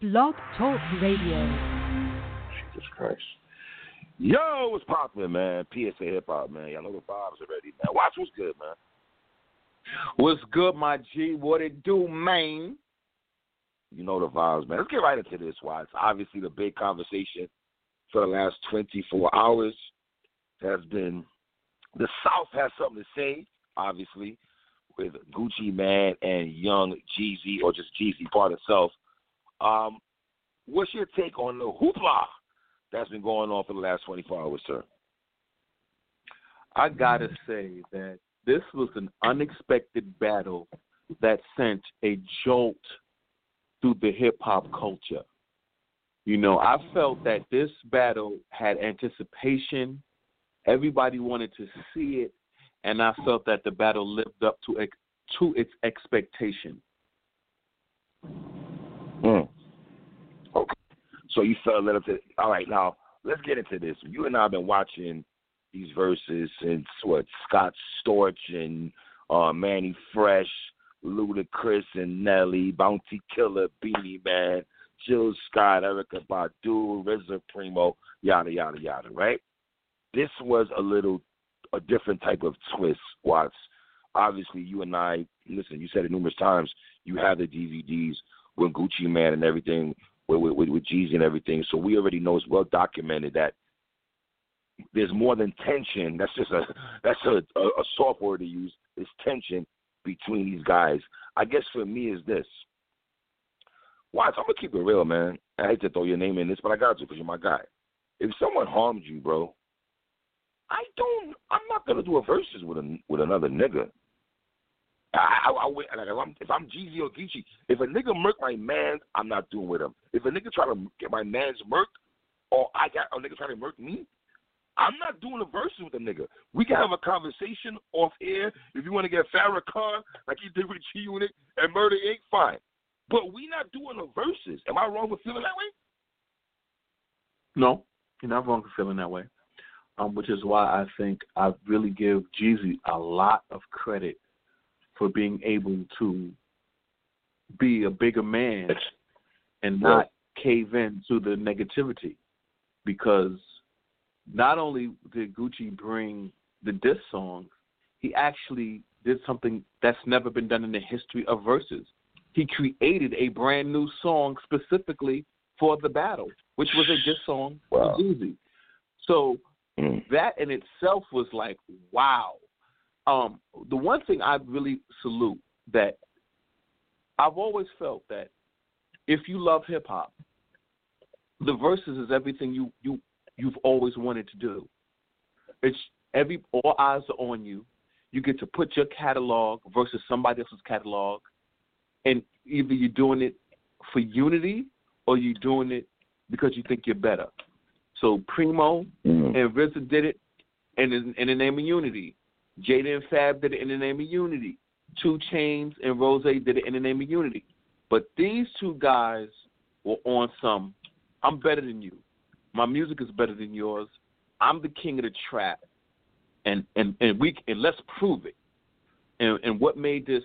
Blog Talk Radio. Jesus Christ. Yo, what's poppin', man? PSA Hip Hop, man. Y'all know the vibes already, man. Watch what's good, man. What's good, my G? What it do, man? You know the vibes, man. Let's get right into this, Watts. Obviously, the big conversation for the last 24 hours has been the South has something to say, obviously, with Gucci Man and Young Jeezy, or just Jeezy part of itself. Um, what's your take on the hoopla that's been going on for the last 24 hours, sir? I gotta say that this was an unexpected battle that sent a jolt through the hip hop culture. You know, I felt that this battle had anticipation. Everybody wanted to see it, and I felt that the battle lived up to to its expectation. Mm. So you felt a little bit. All right, now let's get into this. You and I have been watching these Verzuz since what Scott Storch and uh, Mannie Fresh, Ludacris and Nelly, Bounty Killer, Beenie Man, Jill Scott, Erykah Badu, RZA Primo, yada yada yada. Right? This was a little a different type of twist. Watts. Obviously, you and I listen. You said it numerous times. You have the DVDs with Gucci Man and everything, with with, with Jeezy and everything. So we already know it's well documented that there's more than tension. That's just a that's a, a, a soft word to use. There's tension between these guys. I guess for me is this. Watch, I'm gonna keep it real, man. I hate to throw your name in this, but I got to because you're my guy. If someone harmed you, bro, I don't. I'm not gonna do a Verzuz with a with another nigga. I, I, I like if I'm if I'm Jeezy or Geechee, if a nigga murk my man, I'm not doing with him. If a nigga try to get my man's murk, or I got a nigga try to murk me, I'm not doing a Verzuz with a nigga. We can have a conversation off air. If you want to get Farrakhan like you did with G Unit and Murder Inc., fine. But we not doing a Verzuz. Am I wrong for feeling that way? No, you're not wrong for feeling that way. Um, which is why I think I really give Jeezy a lot of credit for being able to be a bigger man and not cave in to the negativity. Because not only did Gucci bring the diss song, he actually did something that's never been done in the history of Verzuz. He created a brand new song specifically for the battle, which was a diss song wow. for Gucci. So mm. that in itself was like, wow. Um, the one thing I really salute that I've always felt that if you love hip hop, the Verzuz is everything you you you've always wanted to do. It's every all eyes are on you. You get to put your catalog versus somebody else's catalog, and either you're doing it for unity or you're doing it because you think you're better. So Primo mm-hmm. and RZA did it in, in, in the name of unity. Jada and Fab did it in the name of unity. 2 Chainz and Ross did it in the name of unity. But these two guys were on some. I'm better than you. My music is better than yours. I'm the king of the trap, and and and we and let's prove it. And and what made this?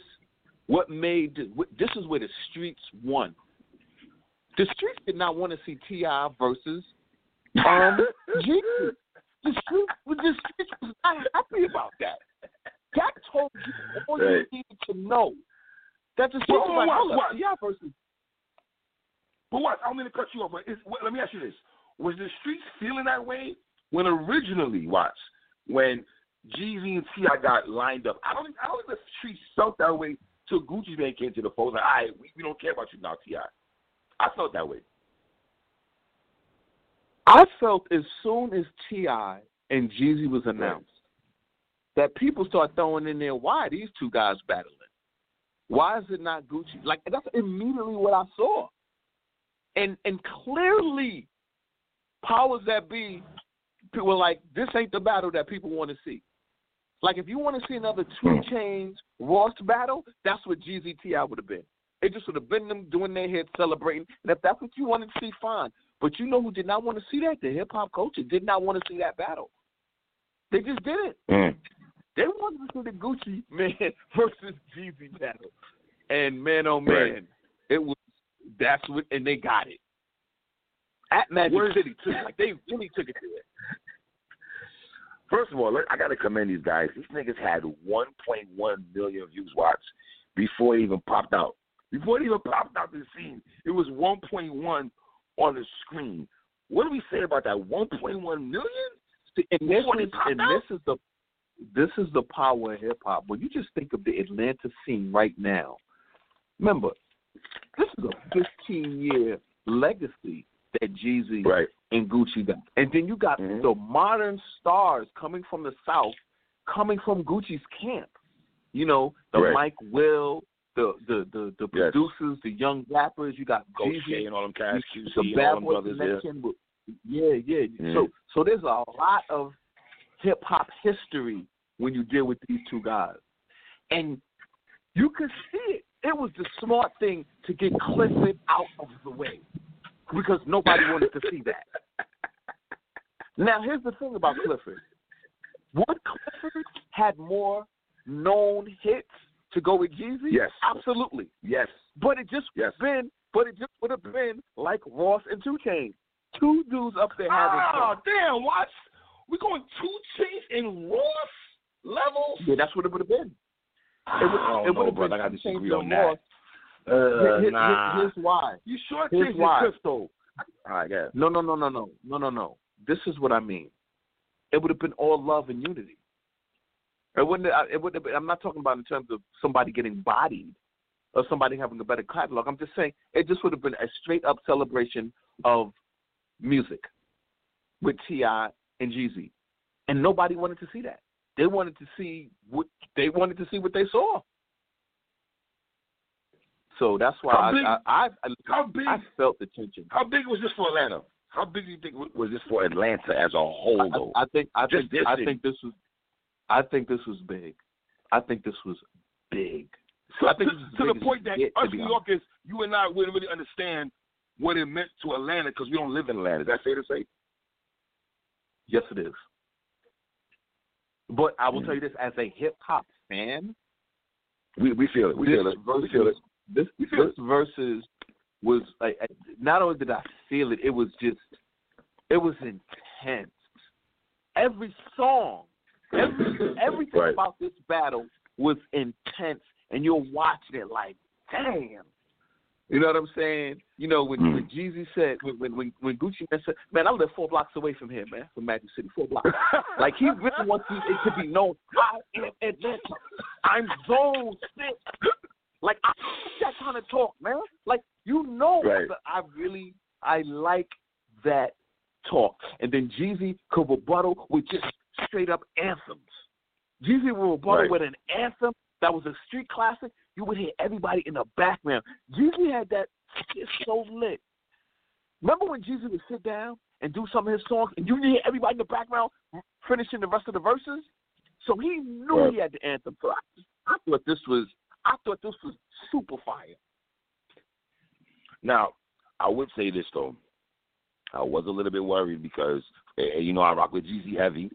What made this is where the streets won. The streets did not want to see T.I. versus um G. The streets, the streets was not happy about that. That told you all right. you needed to know. That the streets Well, was like, what, hold up, what? T.I. versus But what? I don't mean to cut you off, but what, let me ask you this: Was the streets feeling that way when originally, watch, when Jeezy and T.I. got lined up? I don't, I don't think the streets felt that way till Gucci Mane came to the fold. Like, all right, we, we don't care about you now, T.I. I felt that way. I felt as soon as T.I. and Jeezy was announced that people start throwing in there, why are these two guys battling? Why is it not Gucci? Like that's immediately what I saw. And and clearly powers that be people were like, this ain't the battle that people want to see. Like if you want to see another two hmm. Chainz Ross battle, that's what Jeezy T.I. would have been. It just would have been them doing their hits, celebrating. And if that's what you wanted to see, fine. But you know who did not want to see that? The hip hop culture did not want to see that battle. They just didn't. Mm. They wanted to see the Gucci man versus Jeezy battle. And man, oh man, Right. it was That's what, and they got it at Magic City too. Like they really took it to it. First of all, I gotta commend these guys. These niggas had 1.1 million views watched before it even popped out. Before it even popped out the scene, it was 1.1 on the screen. What do we say about that? 1.1 million? And this is and this is the this is the power of hip hop. When you just think of the Atlanta scene right now, remember, this is a 15 year legacy that Jeezy Right. and Gucci got, and then you got Mhm. the modern stars coming from the South, coming from Gucci's camp. You know, the Right. Mike Will, the the the, the Yes. producers, the young rappers. You got Coach Jeezy, and all them cats, the QC and all Bad them Boy brothers there. connection. with- Yeah, yeah. Mhm. So so there's a lot of hip hop history when you deal with these two guys, and you could see it. It was the smart thing to get Clifford out of the way because nobody wanted to see that. Now here's the thing about Clifford. Would Clifford had more known hits to go with Jeezy? Yes. absolutely. Yes. But it just Yes. been, but it just would have been like Ross and Two Chainz, two dudes up there having Oh, fun. damn, what? We going two Chainz in Ross levels? Yeah, that's what it would have been. I It would, don't it would have brother. been I got Chainz disagree and on that. Ross. Uh, Here- here- nah. Here's why. You sure changed why. crystal? All right, yeah. No, no, no, no, no, no, no, no. This is what I mean. It would have been all love and unity. It wouldn't. It would. Have, I'm not talking about in terms of somebody getting bodied or somebody having a better catalog. I'm just saying it just would have been a straight up celebration of music with T.I. and Jeezy, and nobody wanted to see that. They wanted to see what they wanted to see what they saw. So that's why How I, big- I, I, I, big? I felt the tension. How big was this for Atlanta? How big do you think was this for Atlanta as a whole, though? I, I think I Just think I think this was I think this was big. I think this was big. So I think to, to the point that us New. Yorkers, you and I wouldn't really understand what it meant to Atlanta because we don't live in Atlanta. Is that fair to say? Yes, it is. But I will Mm. tell you this: as a hip hop fan, We we feel it. We feel it. We feel it. this We feel this Verzuz was like not only did I feel it, it was just it was intense. Every song, every everything Right. about this battle was intense, and you're watching it like, damn. You know what I'm saying? You know when, Mm. when Jeezy said when when when, Gucci Man said, "Man, I live four blocks away from here, man, from Magic City, four blocks." like he really wants it to be known. I am Atlanta. I'm zone six. Like I that kind of talk, man. Like you know, Right. that I really I like that talk. And then Jeezy could rebuttal with just straight up anthems. Jeezy would rebuttal Right. with an anthem that was a street classic. You would hear everybody in the background. Jeezy had that shit so lit. Remember when Jeezy would sit down and do some of his songs, and you hear everybody in the background finishing the rest of the verses? So he knew Right. he had the anthem. So I, I thought this was I thought this was super fire. Now, I would say this though. I was a little bit worried because you know I rock with Jeezy heavy,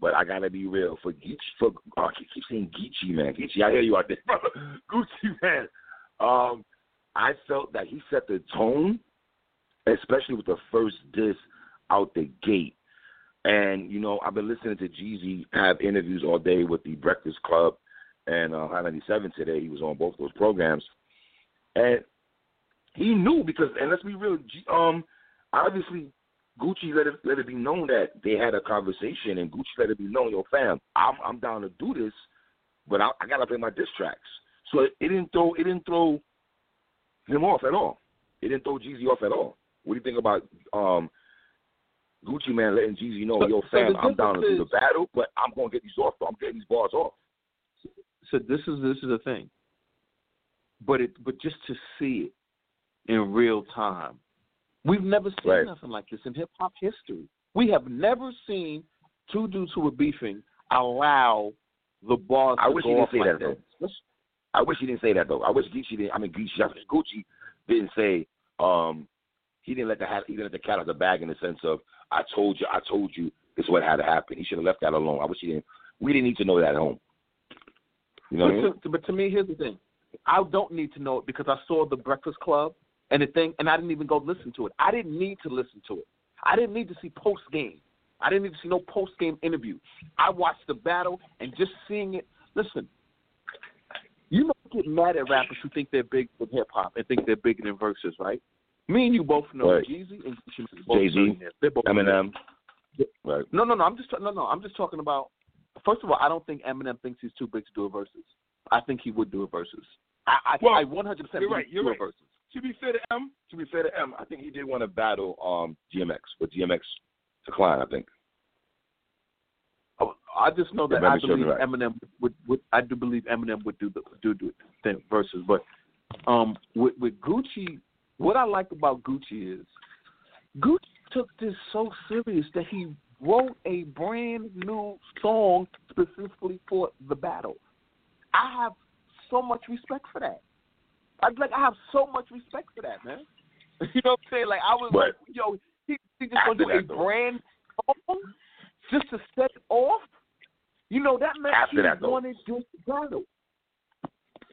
but I gotta be real for Geechee. For oh, I keep, saying Geechee man, Geechee. I hear you out there, Gucci man. Um, I felt that he set the tone, especially with the first disc out the gate. And you know, I've been listening to Jeezy have interviews all day with the Breakfast Club and uh, Hot 97 today. He was on both those programs, and he knew because, and let's be real, um, obviously Gucci let it let it be known that they had a conversation, and Gucci let it be known, yo, fam, I'm I'm down to do this, but I, I gotta play my diss tracks. So it, it didn't throw it didn't throw him off at all. It didn't throw Jeezy off at all. What do you think about um Gucci man letting Jeezy know, So- yo, fam, the I'm down to do the battle, but I'm gonna get these off. I'm getting these bars off. So this is this is the thing. But it but just to see it in real time. We've never seen Right. nothing like this in hip hop history. We have never seen two dudes who were beefing allow the bars I to wish go he didn't off say like that, though. I wish he didn't say that though. I wish Gucci didn't. I mean Gucci. I wish Gucci didn't say. Um, he didn't let the hat. He didn't let the cat out of the bag in the sense of I told you. I told you. This is what had to happen. He should have left that alone. I wish he didn't. We didn't need to know that at home. You know what I mean? To, but to me, here's the thing. I don't need to know it because I saw the Breakfast Club And the thing, and I didn't even go listen to it. I didn't need to listen to it. I didn't need to see post game. I didn't need to see no post game interview. I watched the battle and just seeing it. Listen, you don't get mad at rappers who think they're big with hip hop and think they're bigger than Verzuz, right? Me and you both know Right. Jeezy and Gucci Mane Jay-Z, both millionaires. They're both Eminem. Right. no, no, no. I'm just no, no. I'm just talking about. First of all, I don't think Eminem thinks he's too big to do a Verzuz. I think he would do a Verzuz. I, I, Well, I 100 percent you're right, do you're a right. Verzuz. To be fair to M, to be fair to M, I think he did want to battle um DMX, but DMX declined. I think. Oh, I just know that I believe right. Eminem would, would. I do believe Eminem would do the do do the Verzuz. But um, with with Gucci, what I like about Gucci is Gucci took this so serious that he wrote a brand new song specifically for the battle. I have so much respect for that. I like I have so much respect for that, man. You know what I'm saying? Like I was But like, yo, he, he just gonna do a though- brand song just to set it off. You know that meant After he that, though. wanted this battle.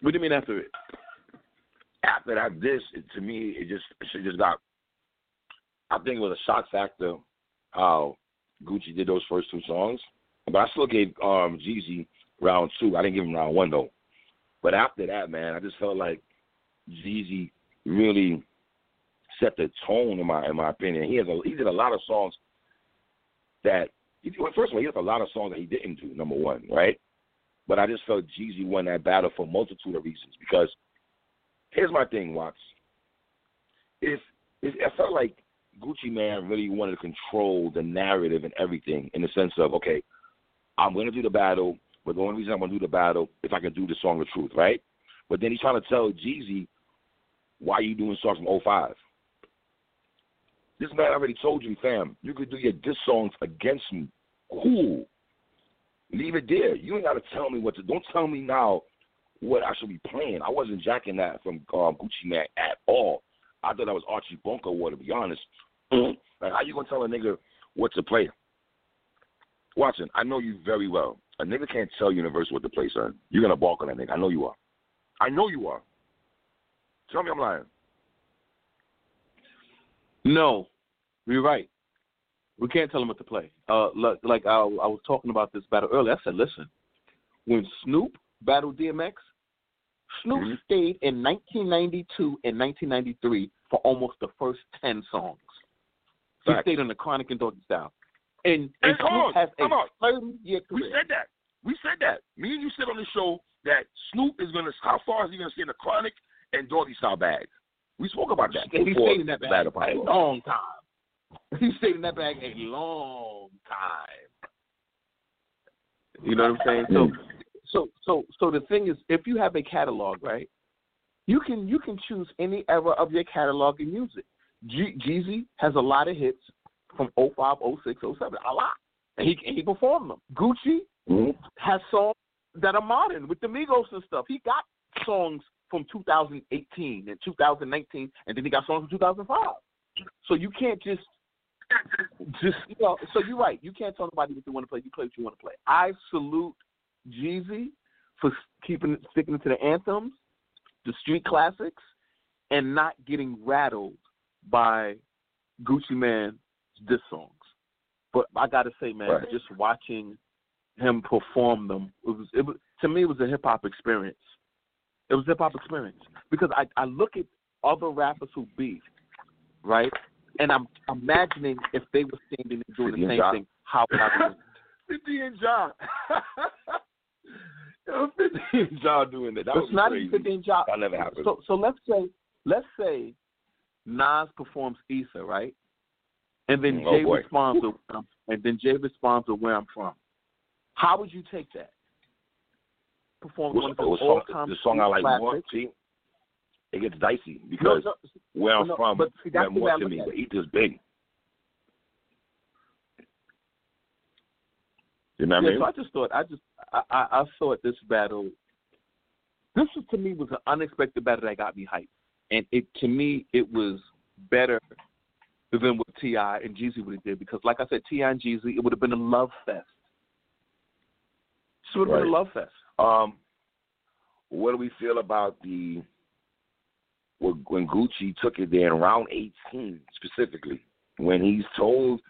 What do you mean after it? After that, this it, to me, it just it just got. I think it was a shock factor how Gucci did those first two songs, but I still gave um Jeezy round two. I didn't give him round one though. But after that, man, I just felt like Jeezy really set the tone in my in my opinion. He has a he did a lot of songs that well, first of all he has a lot of songs that he didn't do. Number one, right? But I just felt Jeezy won that battle for a multitude of reasons. Because here's my thing, Watts. If if I felt like Gucci Man really wanted to control the narrative and everything in the sense of okay, I'm going to do the battle, but the only reason I'm going to do the battle if I can do the song of truth, right? But then he's trying to tell Jeezy why are you doing songs from 05. This man already told you, fam, you could do your diss songs against me. Cool. Leave it there. You ain't got to tell me what to. Don't tell me now what I should be playing. I wasn't jacking that from um, Gucci Man at all. I thought that was Archie Bunker War, to be honest. like, how you gonna tell a nigga what to play? Watson, I know you very well. A nigga can't tell Universal what to play, son. You're gonna balk on that nigga. I know you are. I know you are. Tell me I'm lying. No, you're right. We can't tell him what to play. Uh, like, like I, I was talking about this battle earlier. I said, listen, when Snoop battled DMX, Snoop Mhm. stayed in 1992 and 1993 for almost the first 10 songs. He stayed on the Chronic and Doggy Style. And, and on, Snoop has a on. 30 year We said that. We said that. Me and you said on the show that Snoop is gonna. How far is he gonna stay in the Chronic and Doggy Style bag? We spoke about that. He before stayed in that bag a long time. He stayed in that bag a long time. You know what I'm saying? So, so, so, so the thing is, if you have a catalog, right, you can you can choose any era of your catalog and use it. G- Jeezy has a lot of hits from 05, 06, 07, a lot, and he and he performed them. Gucci Mhm. has songs that are modern with the Migos and stuff. He got songs from 2018 and 2019, and then he got songs from 2005. So you can't just just you know. So you're right. You can't tell nobody what you want to play. You play what you want to play. I salute Jeezy for keeping sticking to the anthems, the street classics, and not getting rattled by Gucci Man's diss songs. But I got to say, man, Right. just watching him perform them, it was, it was to me, it was a hip hop experience. It was hip hop experience because I I look at other rappers who beat, right, and I'm imagining if they were standing and doing the same thing, how would I would. 50 and John. 50 and John doing that. That It's was not crazy. even 15 job. That never happened. So so let's say let's say Nas performs Ether, right? And then Mm, oh, Jay boy. responds with and then Jay responds with where I'm from. How would you take that? Perform one of the all song, time the song I like more, classics. see, it gets dicey because no, where I'm no, from but see, meant more to me, at but. Ether's big. You know what I yeah, mean? so I just thought I just I, I, I thought this battle this was, to me was an unexpected battle that got me hyped. And it to me it was better than what T.I. and Jeezy would have did because like I said, T.I. and Jeezy, it would have been a love fest. It would have been a love fest. Um, what do we feel about the when Gucci took it there in round 18 specifically, when he's told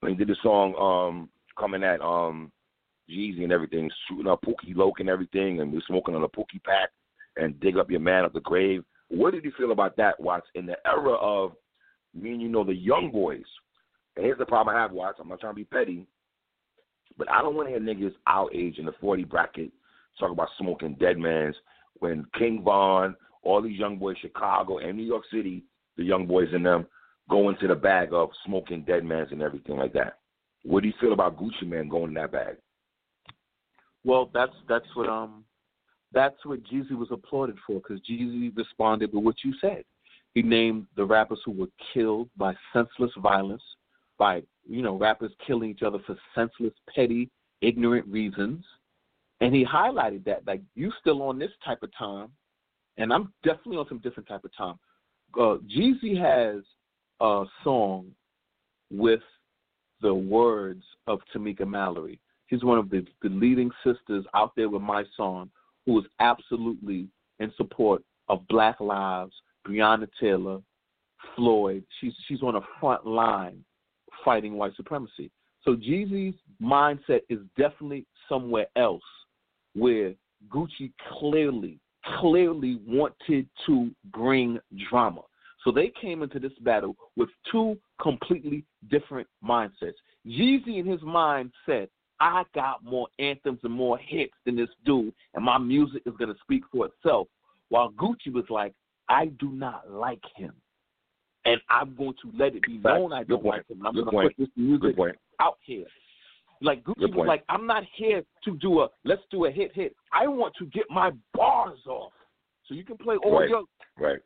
when he did the song um coming at um Jeezy and everything, shooting up Pookie Loc and everything, and we're smoking on a Pookie pack and dig up your man up the grave. What did you feel about that, Watts, in the era of me and you know the young boys? And here's the problem I have, Watts. I'm not trying to be petty, but I don't want to hear niggas our age in the 40 bracket talk about smoking dead mans when King Von, all these young boys, Chicago and New York City, the young boys in them, go into the bag of smoking dead mans and everything like that. What do you feel about Gucci Man going in that bag? Well, that's that's what um that's what Jeezy was applauded for because Jeezy responded with what you said. He named the rappers who were killed by senseless violence, by you know rappers killing each other for senseless, petty, ignorant reasons, and he highlighted that like you still on this type of time, and I'm definitely on some different type of time. Uh, Jeezy has a song with the words of Tamika Mallory. She's one of the, the leading sisters out there with my song who is absolutely in support of Black Lives, Breonna Taylor, Floyd. She's she's on the front line fighting white supremacy. So Jeezy's mindset is definitely somewhere else where Gucci clearly, clearly wanted to bring drama. So they came into this battle with two completely different mindsets. Jeezy in his mind said, I got more anthems and more hits than this dude, and my music is going to speak for itself. While Gucci was like, I do not like him. And I'm going to let it be known I don't like him. I'm going to put this music out here. Like Gucci was like, I'm not here to do a let's do a hit hit. I want to get my bars off. So you can play all right. your right.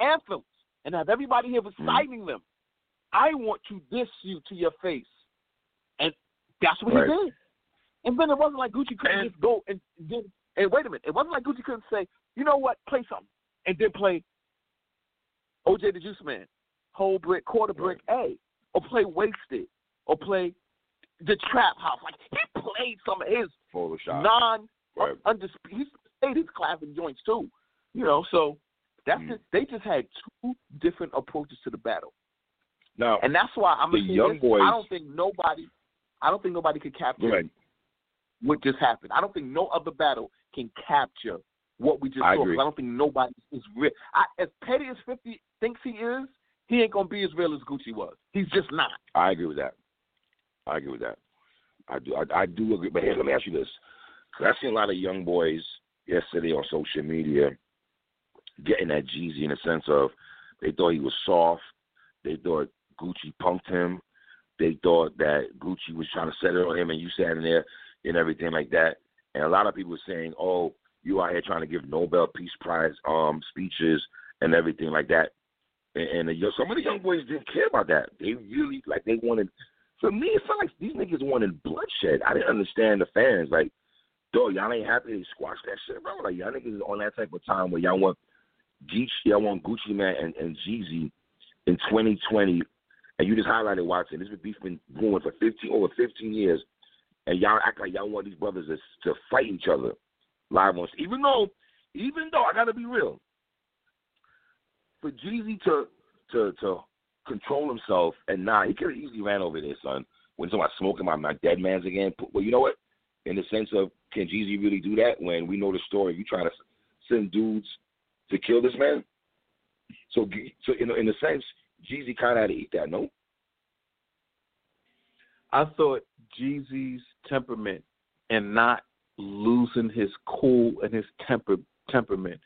anthems and have everybody here Mm-hmm. reciting mm them. I want to diss you to your face. And that's what right. he did. And then it wasn't like Gucci couldn't just go and then and wait a minute. It wasn't like Gucci couldn't say, you know what, play something. And then play OJ the Juice Man, Whole Brick, Quarter Brick A. Or play Wasted. Or play The Trap House. Like he played some of his Photoshop. non right. undisputed he played his clapping joints too. You know, so that's Mm. just, they just had two different approaches to the battle. Now, And that's why I'm the young this, boys- I don't think nobody I don't think nobody could capture right. what just happened. I don't think no other battle can capture what we just I saw. I don't think nobody is real. I, as petty as Fifty thinks he is, he ain't gonna be as real as Gucci was. He's just not. I agree with that. I agree with that. I do. I, I do agree. But let me ask you this: I've seen a lot of young boys yesterday on social media getting that Jeezy in the sense of they thought he was soft. They thought Gucci punked him. They thought that Gucci was trying to set it on him, and you sat in there and everything like that. And a lot of people were saying, "Oh, you out here trying to give Nobel Peace Prize um speeches and everything like that." And, and the, some of the young boys didn't care about that. They really like they wanted. For me, it felt like these niggas wanted bloodshed. I didn't understand the fans. Like, dog, y'all ain't happy they squashed that shit, bro. Like y'all niggas on that type of time where y'all want Geech, y'all want Gucci Man and, and Jeezy in 2020, and you just highlighted Watson. This beef been going for 15 over 15 years, and y'all act like y'all want these brothers to, to fight each other live on. Even though, even though I gotta be real, for Jeezy to to to control himself and not, he could have easily ran over there, son. When somebody smoking my my dead man's again. Well, you know what? In the sense of, can Jeezy really do that? When we know the story, you trying to send dudes to kill this man. So, so in in a sense, Jeezy kind of had to eat that, no? I thought Jeezy's temperament and not losing his cool and his temper temperament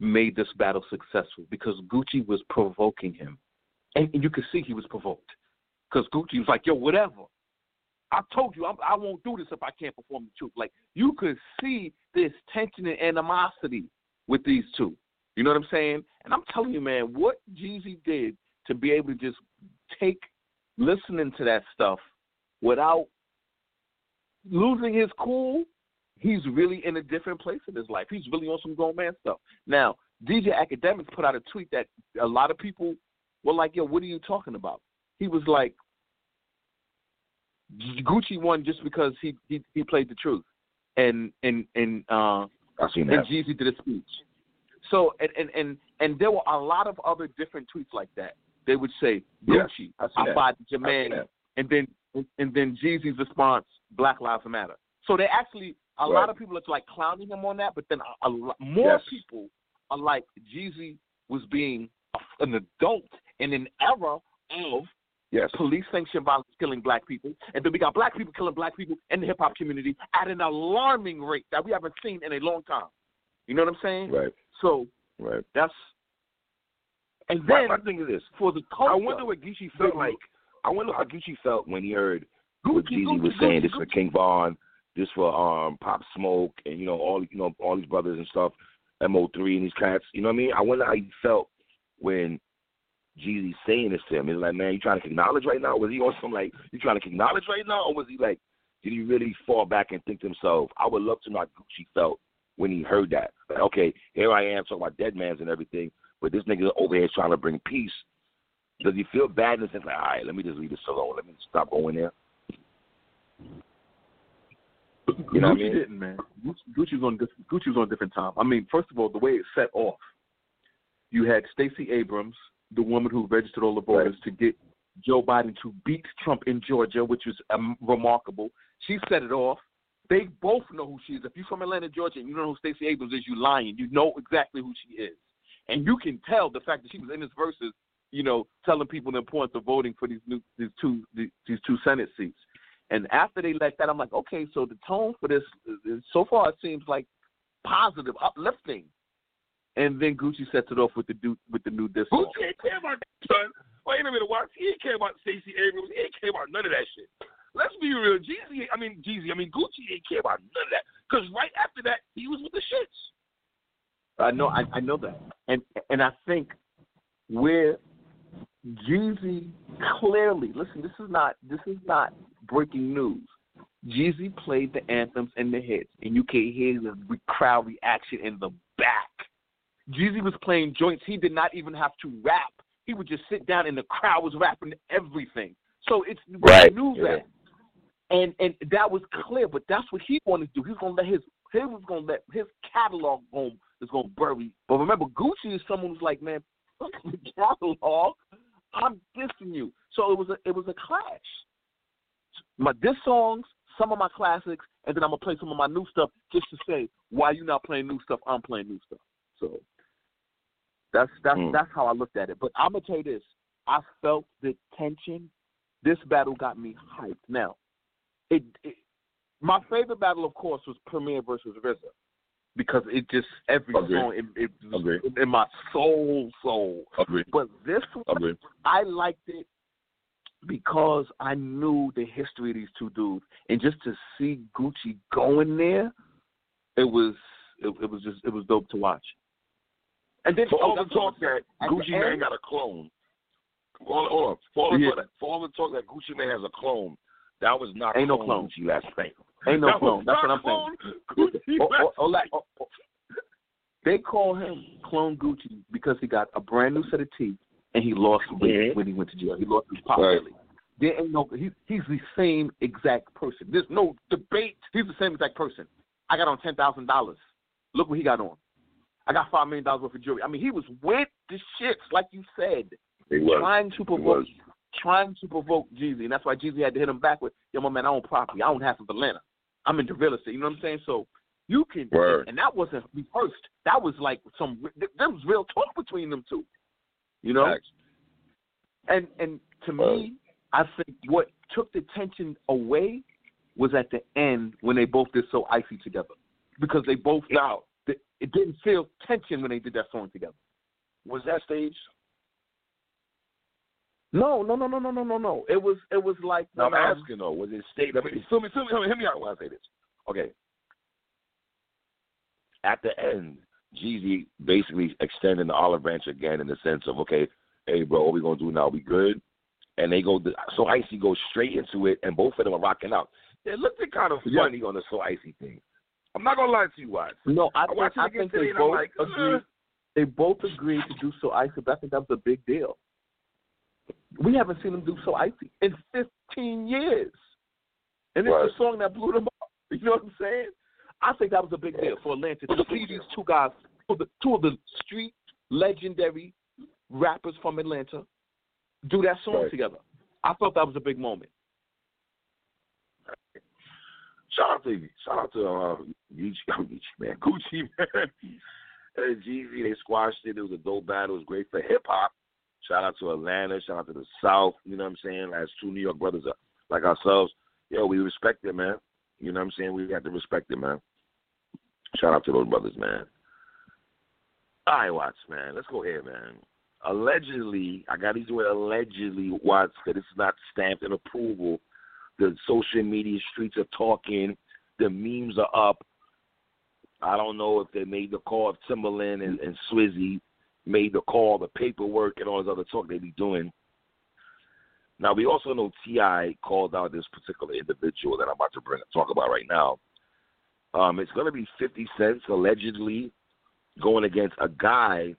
made this battle successful because Gucci was provoking him, and, and you could see he was provoked because Gucci was like, "Yo, whatever." I told you I'm, I won't do this if I can't perform the truth. Like you could see this tension and animosity with these two. You know what I'm saying? And I'm telling you, man, what Jeezy did to be able to just take listening to that stuff without losing his cool, he's really in a different place in his life. He's really on some grown man stuff. Now, DJ Akademiks put out a tweet that a lot of people were like, "Yo, what are you talking about?" He was like, "Gucci won just because he he, he played the truth," and and and uh, I seen that. and. Jeezy did a speech. So and and and And there were a lot of other different tweets like that. They would say Gucci, I see I bought Jermaine, and then and then Jeezy's response, Black Lives Matter. So they actually a Right. lot of people are like clowning him on that, but then a, a lot more Yes. people are like Jeezy was being a, an adult in an era of Yes. police sanctioned violence killing black people, and then we got black people killing black people in the hip hop community at an alarming rate that we haven't seen in a long time. You know what I'm saying? Right. So Right. that's and then my thing is this. for the culture. I wonder what Gucci felt like. I wonder how Gucci felt when he heard what Gucci, Jeezy was Gucci, saying. Gucci, This for King Von, this for um Pop Smoke, and you know all you know all these brothers and stuff, Mo3 and these cats. You know what I mean? I wonder how he felt when Jeezy saying this to him. It's like, man, you trying to acknowledge right now? Was he on some like you trying to acknowledge right now, or was he like, did he really fall back and think to himself? I would love to know how Gucci felt when he heard that. Like, okay, here I am talking about dead mans and everything, but this nigga over here is trying to bring peace. Does he feel bad and think like, all right, let me just leave this alone. Let me stop going there. You know Gucci what I mean? didn't, man. Gucci, Gucci was on Gucci was on a different time. I mean, first of all, the way it set off, you had Stacey Abrams, the woman who registered all the voters to get Joe Biden to beat Trump in Georgia, which was um, remarkable. She set it off. They both know who she is. If you're from Atlanta, Georgia, and you don't know who Stacey Abrams is, you're lying. You know exactly who she is, and you can tell the fact that she was in this Verzuz. You know, telling people the importance of voting for these new these two these two Senate seats. And after they let that, I'm like, okay, so the tone for this, so far, it seems like positive, uplifting. And then Gucci sets it off with the du- with the new song. Gucci ain't care about that, son. Wait a minute, watch. He ain't care about Stacey Abrams. He ain't care about none of that shit. Let's be real. Jeezy, I mean Jeezy, I mean Gucci ain't care about none of that. Because right after that, he was with the shits. I know, I, I know that, and and I think where Jeezy clearly, listen, this is not this is not breaking news. Jeezy played the anthems and the hits, and you can hear the crowd reaction in the back. Jeezy was playing joints. He did not even have to rap. He would just sit down, and the crowd was rapping everything. So it's we Right, yeah. that, and and that was clear. But that's what he wanted to do. He was gonna let his he was gonna let his catalog home is gonna bury. But remember, Gucci is someone who's like, man, fuck the catalog. I'm dissing you. So it was a it was a clash. My diss songs, some of my classics, and then I'm gonna play some of my new stuff just to say why you not playing new stuff. I'm playing new stuff. So that's that's Mm. that's how I looked at it. But I'm gonna tell you this: I felt the tension. This battle got me hyped. Now, it, it my favorite battle, of course, was Premier versus RZA because it just every Agree. song it, it was in my soul, soul. Agree. But this one, Agree. I liked it because I knew the history of these two dudes, and just to see Gucci going there, it was it, it was just it was dope to watch. And then For all the talk that Gucci Man end- got a clone. Hold on, hold on. For all, the Yeah. talk that, for all the talk that Gucci Man has a clone, that was not Ain't no clone clone. Gucci last night. Ain't no that clone. That's what I'm saying. Gucci oh, oh, last oh, like, night. oh, oh. They call him Clone Gucci because he got a brand new set of teeth and he lost weight Mhm. when he went to jail. He lost his pop Right. There ain't no. He, he's the same exact person. There's no debate. He's the same exact person. I got on ten thousand dollars. Look what he got on. I got five million dollars worth of jewelry. I mean, he was with the shits, like you said, He was. trying to He provoke, was. trying to provoke Jeezy, and that's why Jeezy had to hit him back with, "Yo, my man, I own property. I own half of Atlanta. I'm into real estate. You know what I'm saying? So you can, Word. and that wasn't rehearsed. That was like some. There was real talk between them two. You know, Facts. and and to me, I think what took the tension away was at the end when they both did so icy together, because they both Now, it it didn't feel tension when they did that song together. was that stage? No, no, no, no, no, no, no, no. It was it was like Now, I'm um, asking though, was it stage? I mean, me, feel me, feel me, hear me out when I say this. Okay. At the end, Jeezy basically extending the olive branch again in the sense of, okay, hey, bro, what we gonna do now? We good? And they go, so Icy goes straight into it, and both of them are rocking out. It looked kind of Yeah. funny on the so Icy thing. I'm not gonna lie to you, Watts. No, I think, I think they both like, agreed. They both agreed to do so icy. But I think that was a big deal. We haven't seen them do so icy in 15 years, and it's Right. the song that blew them up. You know what I'm saying? I think that was a big deal for Atlanta to see these two guys, two of the, two of the street legendary rappers from Atlanta do that song Right. together. I thought that was a big moment. Shout out to shout out to uh, Gucci, Gucci man, Gucci man, and Jeezy. They squashed it. It was a dope battle. It was great for hip hop. Shout out to Atlanta. Shout out to the South. You know what I'm saying? As two New York brothers like ourselves, yo, we respect it, man. You know what I'm saying? We got to respect it, man. Shout out to those brothers, man. All right, Watts, man. Let's go ahead, man. Allegedly, I got these word allegedly, Watts, because it's not stamped in approval. The social media streets are talking. The memes are up. I don't know if they made the call if Timbaland and, and Swizzy made the call, the paperwork, and all this other talk they be doing. Now we also know T.I. called out this particular individual that I'm about to bring talk about right now. Um, it's going to be 50 cents allegedly going against a guy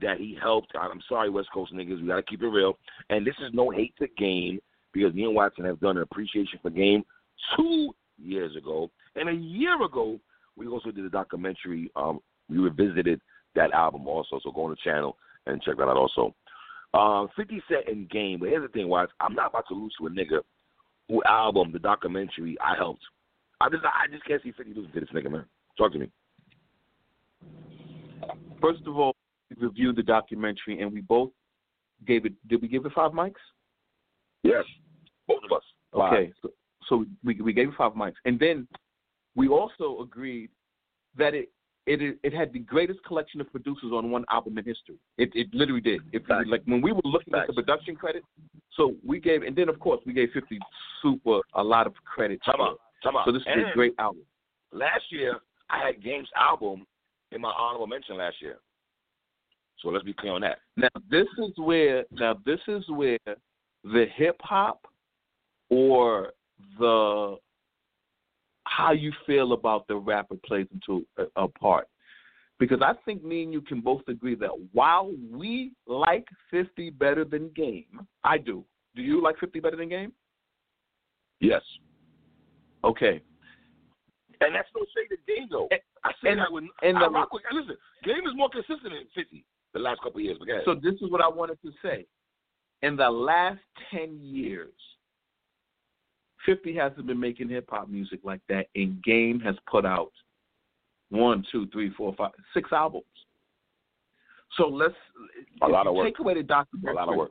that he helped. I'm sorry, West Coast niggas, we got to keep it real. And this is no hate to game because me and Watson have done an appreciation for game two years ago, and a year ago we also did a documentary. Um, we revisited that album also, so go on the channel and check that out also. Um, 50 Cent in game, but here's the thing, Watts. I'm not about to lose to a nigga who album, the documentary, I helped. I just, I just can't see 50 losing to this nigga, man. Talk to me. First of all, we reviewed the documentary and we both gave it. Did we give it five mics? Yes, both of us. Okay, so, so we we gave it five mics, and then we also agreed that it it it had the greatest collection of producers on one album in history. It it literally did. If Facts. like when we were looking at the production credit, so we gave, and then of course we gave Fifty Super a lot of credit. Out. it. Time out. So this is a great album. Last year, I had Game's album in my honorable mention last year. So let's be clear on that. Now this is where now this is where the hip hop or the how you feel about the rapper plays into a, a part. Because I think me and you can both agree that while we like 50 better than Game, I do. Do you like 50 better than Game? Yes. Okay. And that's no shade to Game, though. I say and- that with. and I the- rock with, listen, Game is more consistent than 50 the last couple years. So this is what I wanted to say. In the last 10 years, 50 hasn't been making hip hop music like that, and Game has put out one, two, three, four, five, six albums. So let's A lot of work. Take away the documentary. a lot of work.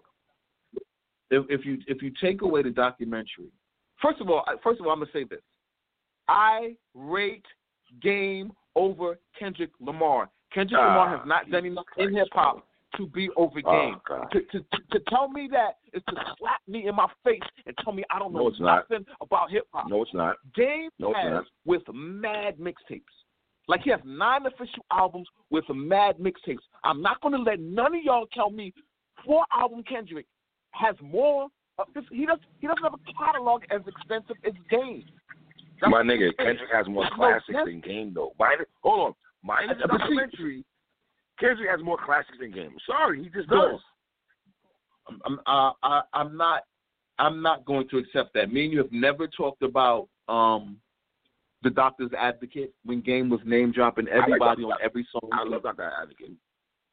If, if you if you take away the documentary, first of all, first of all, I'm gonna say this: I rate Game over Kendrick Lamar. Kendrick Ah, Lamar has not done enough in hip hop to be over Oh. To, to, to tell me that is to slap me in my face and tell me I don't No, know not. nothing about hip hop. No, it's not. Game No, it's not. with mad mixtapes. Like he has nine official albums with mad mixtapes. I'm not going to let none of y'all tell me four album Kendrick has more. He does. He doesn't have a catalog as extensive as Game. That's My nigga, Kendrick has more There's no classics than Game, though. Mine, hold on. Mine is a documentary. Kendrick has more classics than Game. Sorry, he just does. I'm, I'm, uh, I, I'm not. I'm not going to accept that. Me and you have never talked about um, the Doctor's Advocate when Game was name dropping everybody Dr. on every song. I love Dr. Advocate.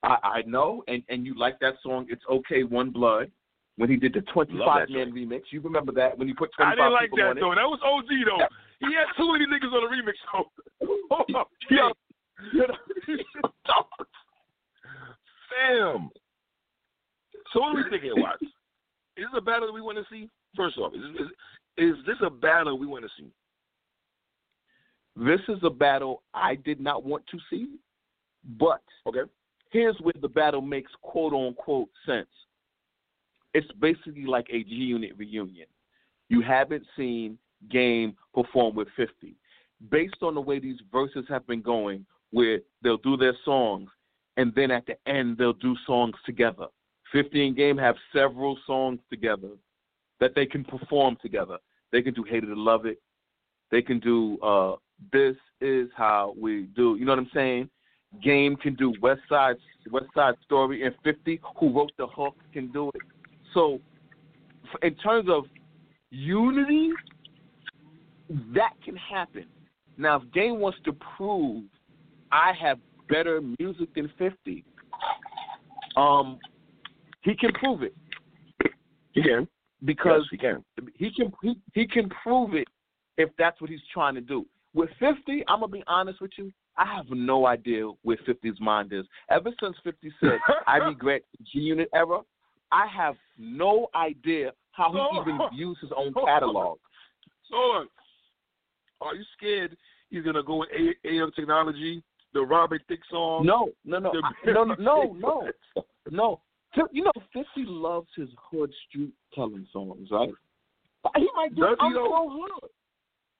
I, I know, and and you like that song. It's okay, One Blood. When he did the 25 that man remix, you remember that when he put 25 I didn't like that though. That was OG though. He had too many niggas on the remix though. Hold up. Yeah. Sam. So what are we thinking, Watts? Is this a battle that we want to see? First off, is this, is, is this a battle we want to see? This is a battle I did not want to see, but Okay. here's where the battle makes quote unquote sense. It's basically like a G Unit reunion. You haven't seen Game perform with 50. Based on the way these Verzuz have been going, where they'll do their songs and then at the end they'll do songs together. 50 and Game have several songs together that they can perform together. They can do Hate It or Love It. They can do uh, This Is How We Do. You know what I'm saying? Game can do West Side West Side Story, and 50, who wrote the hook, can do it. So, in terms of unity, that can happen. Now, if Game wants to prove I have better music than 50, Um, he can prove it He can. because yes, he can. he can he, he can prove it if that's what he's trying to do. With 50, I'm gonna be honest with you. I have no idea where 50's mind is. Ever since 50 said, "I regret G Unit era," I have no idea how he even views his own catalog. So, are you scared he's gonna go with AM technology, the Robert Thicke song? No, no, no, I- no, no, no, no, no. You know, 50 loves his hood street telling songs, right? He might do Does I'm so hood.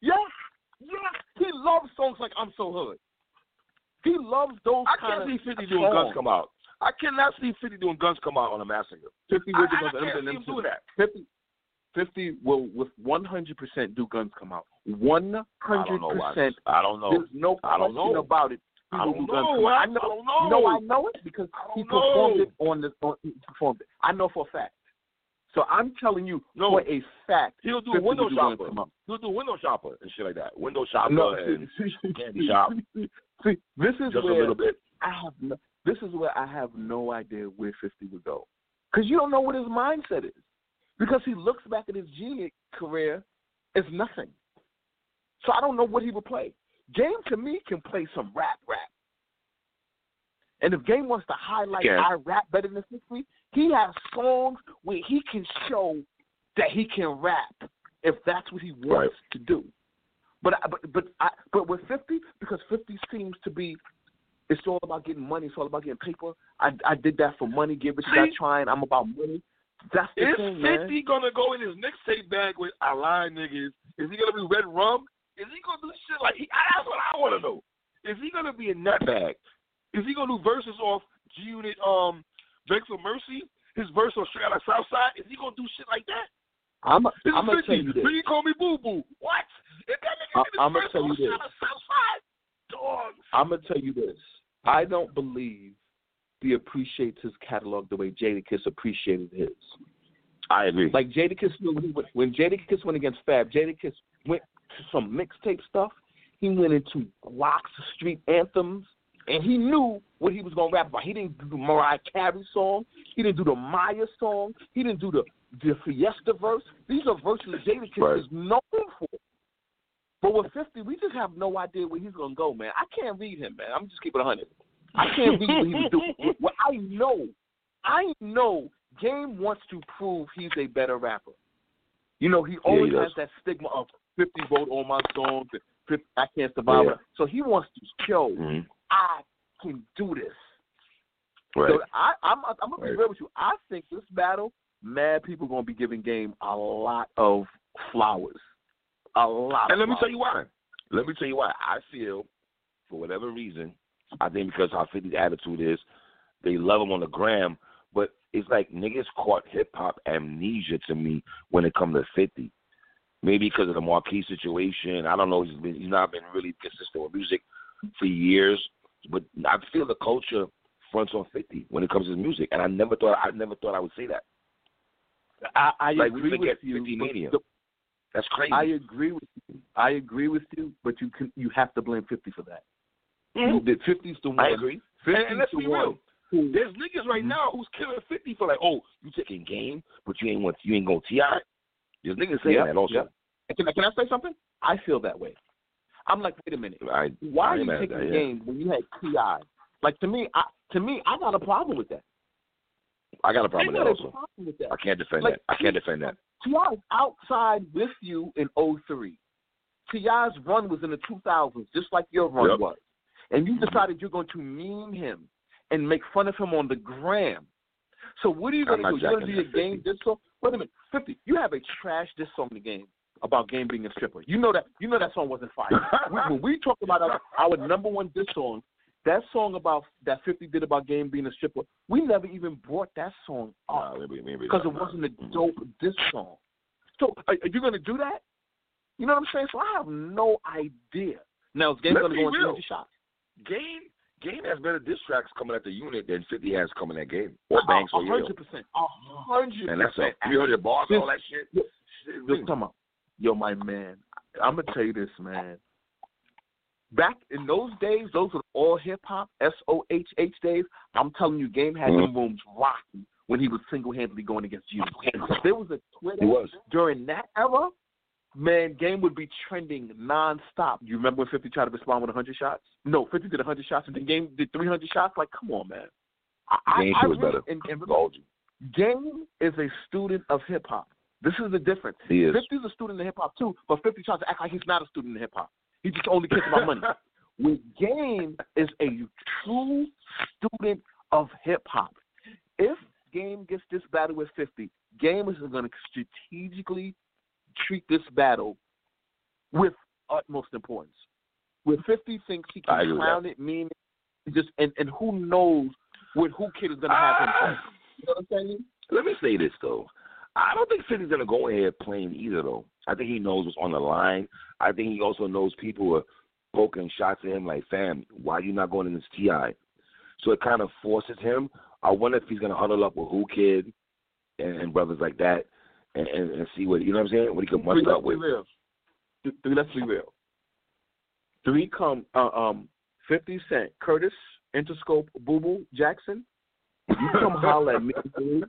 Yeah, yeah. He loves songs like I'm so hood. He loves those songs. I can't see 50 doing guns come out. I cannot see 50 doing guns come out on a massacre. 50 I, will do I, guns. I Let me- can't let see me him doing that. 50, 50 will with 100% do guns come out. 100%. I don't know why. I don't know. There's no I don't question know. about it. I don't know. I know. don't know. Know I know it because he performed know. it on the on, he performed it. I know for a fact. So I'm telling you No. for a fact. He'll do 50 window will do guns shopper. He'll do window shopper and shit like that. Window shopper No, and candy shop. See, this is just a where little bit. I have no, this is where I have no idea where 50 would go. Because you don't know what his mindset is. Because he looks back at his genius career as nothing. So I don't know what he would play. Game to me can play some rap rap. And if Game wants to highlight Can. I rap better than 50, he has songs where he can show that he can rap if that's what he wants Right. to do. But but but I, but with 50 because 50 seems to be it's all about getting money. It's all about getting paper. I I did that for money. Get rich, See? got trying. I'm about money. That's the Is thing, man. 50 gonna go in his mixtape bag with I lie niggas? Is he gonna be red rum? Shit like he? That's what I want to know. Is he gonna be a nutbag? Is he gonna do verses off G Unit um Begs for Mercy? His verse on Straight Outta Southside? Is he gonna do shit like that? I'm This I'm gonna 50. tell you this. Call me Boo Boo. What? If that nigga I- did his I'ma verse tell on you Straight this. Outta Southside, dogs. I'm gonna tell you this. I don't believe he appreciates his catalog the way Jadakiss appreciated his. I agree. Like Jadakiss knew when, when Jadakiss went against Fab, Jadakiss went some mixtape stuff. He went into LOX, street anthems, and he knew what he was gonna rap about. He didn't do the Mariah Carey song. He didn't do the Mya song. He didn't do the the Fiesta verse. These are verses Jadakiss Right. is known for. But with 50, we just have no idea where he's going to go, man. I can't read him, man. I'm just keeping it 100. I can't read what he would do. What I know, I know Game wants to prove he's a better rapper. You know, he he always does. has that stigma of 50 vote on my songs, and 50, I can't survive. Yeah. So he wants to show Mhm. I can do this. Right. So I, I'm, I'm gonna be Right. real with you. I think this battle, mad people gonna be giving Game a lot of flowers, a lot. And let me tell you why. Let me tell you why. I feel, for whatever reason, I think because how 50's attitude is, they love him on the gram, but it's like niggas caught hip hop amnesia to me when it comes to 50. Maybe because of the Marquis situation. I don't know. He's been he's not been really consistent with music for years, but I feel the culture fronts on 50 when it comes to music, and I never thought I never thought I would say that. I, I Like, agree forget with you. 50 Mania. the- That's crazy. I agree with you. I agree with you, but you can you have to blame Fifty for that. Mhm. The Fifty's the one. I agree. 50's And, and let's be one real. who- There's niggas right now who's killing fifty for like, oh, you taking game, but you ain't want you ain't going to Ti. There's niggas saying Yeah, that also. yeah. Can, I- can I say something? I feel that way. I'm like, wait a minute. I, Why I are you taking that, the yeah. game when you had T.I.? Like to me, I to me, I got a problem with that. I got a problem with that a also. problem with that. I can't defend Like, that. I can't defend that. T.I.'s outside with you in 03. T.I.'s run was in the 2000s, just like your run Yep. was. And you mm-hmm. decided you're going to meme him and make fun of him on the gram. So what are you going to do? You're going to do your that game diss song? Wait a minute, 50. You have a trash diss song in the game about game being a stripper. You know that. You know that song wasn't fire. we, when we talk about our, our number one diss song, that song about that 50 did about game being a stripper, we never even brought that song up Nah, because not, it wasn't a Mhm. dope diss song. So are, are you going to do that? You know what I'm saying? So I have no idea. Now is Game going to go into energy shots? Game Game has better diss tracks coming at the unit than fifty has coming at Game or Banks or Yo. hundred percent. A hundred And that's a percent. three hundred bars, all that shit. Yo, come on. Yo, my man. I'm gonna tell you this, man. back in those days, those were all hip hop, S O H H days. I'm telling you, Game had Mhm. them rooms rocking when he was single handedly going against you. There was a Twitter was. during that era, man, Game would be trending nonstop. You remember when 50 tried to respond with 100 shots? No, 50 did 100 shots, and then Game did 300 shots. Like, come on, man. I, I- Game I shit was really- better. And, and. Game is a student of hip hop. This is the difference. He is. 50's a student of hip hop too, but 50 tries to act like he's not a student of hip hop. He just only cares about money. With Game is a true student of hip hop. If Game gets this battle with 50, Game is going to strategically treat this battle with utmost importance. With 50 thinks he can clown it, mean it, just and, and who knows what Whoo Kid is going to have him Ah. You know what I'm saying? Let me say this though. I don't think 50's gonna go in here playing either though. I think he knows what's on the line. I think he also knows people are poking shots at him like, fam, why you not going in this T.I.? So it kind of forces him. I wonder if he's gonna huddle up with Whoo Kid and, and brothers like that and, and, and see what you know what I'm saying? What he can muster up with. real. Three, let's be real. Three come uh, um fifty cent, Curtis, Interscope, Boo Boo, Jackson. You come holler at me, dude.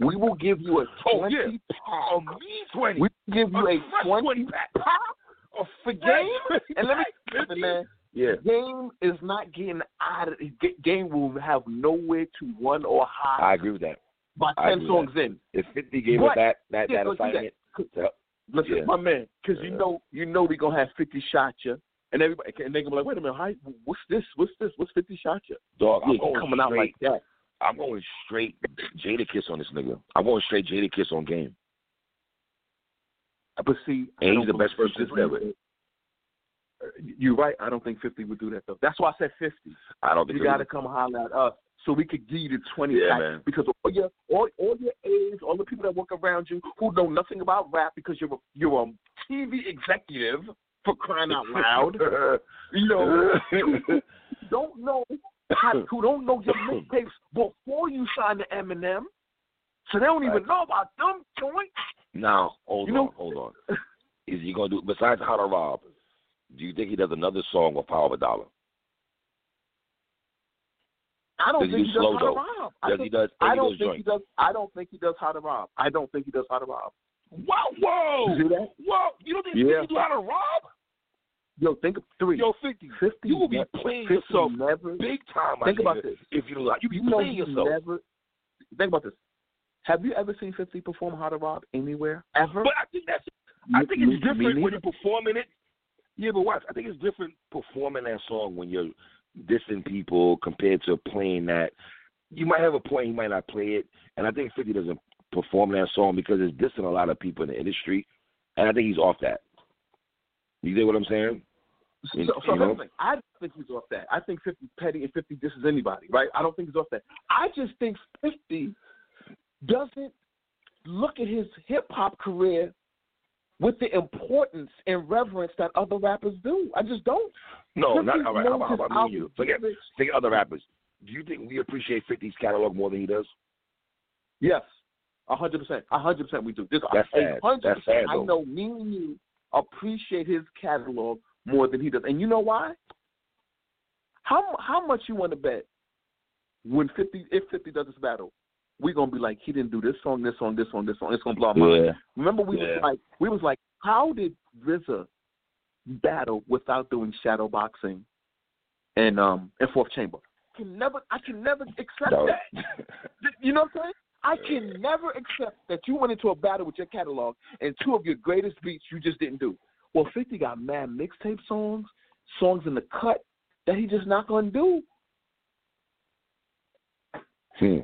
We will give you a Oh, twenty yeah. pack. Oh, a mean twenty. We will give you a fresh twenty pack. pack for game. And let me listen, man. Yeah. Game is not getting out of G- game. Will have nowhere to run or hide I agree with that. by I ten songs with in. If 50 gave us that that Yeah, that but see assignment, that- to, Listen, Yeah. my man, because you know, you know, we gonna have fifty shot you, and everybody, and they gonna be like, wait a minute, how, what's this? What's this? What's fifty shot you? dog, Yeah, I'm he going coming out like that. I'm going straight Jadakiss on this nigga. I'm going straight Jadakiss on game. But see, And he's the best person 50 ever. You're right. I don't think fifty would do that though. That's why I said fifty. I don't think You got to come holler at us so we could give you the twenty Yeah, pack. man. Because all your all, all your aides, all the people that work around you who know nothing about rap because you're a, you're a TV executive for crying out loud. you know, don't know who don't know your mixtapes before you sign to Eminem, so they don't even Right. know about them joints. now, hold You on, know- hold on. Is he gonna do besides How to Rob? Do you think he does another song with Power of a Dollar? I don't Does he think do he does how to rob. I, Does think, he does? I don't think he does. I don't think he does how to rob. I don't think he does how to rob. Wow, whoa, You whoa! You don't think Yeah. he do How to Rob? Yo, think of three. Yo, fifty, Fifty. you will be ne- playing 50 yourself never. big time. Think about this. If you do, you be You playing he yourself. never. Think about this. Have you ever seen Fifty perform how to rob anywhere ever? But I think that's I think Me- it's me different when you're performing it. Yeah, but watch. I think it's different performing that song when you're dissing people compared to playing that. You might have a point, you might not play it, and I think Fifty doesn't perform that song because it's dissing a lot of people in the industry, and I think he's off that. You get what I'm saying? So, You- so you know? the thing. I don't think he's off that. I think 50 petty and 50 disses anybody, right? I don't think he's off that. I just think 50 doesn't look at his hip hop career with the importance and reverence that other rappers do. I just don't. No, not all right. How about, how about me and you? Forget think other rappers. Do you think we appreciate 50's catalog more than he does? Yes, a hundred percent. A hundred percent we do. This That's sad. That's sad, percent. I know me and you appreciate his catalog more than he does. And you know why? How how much you want to bet when fifty if fifty does this battle, we're gonna be like, he didn't do this song, this song, this song, this song, it's gonna blow our mind. Remember we Yeah. was like we was like, how did RZA battle without doing shadow boxing and um and fourth chamber? I can never I can never accept No. that. You know what I'm saying? I can never accept that you went into a battle with your catalog and two of your greatest beats you just didn't do. Well, 50 got mad mixtape songs, songs in the cut that he just not going to do. Hmm.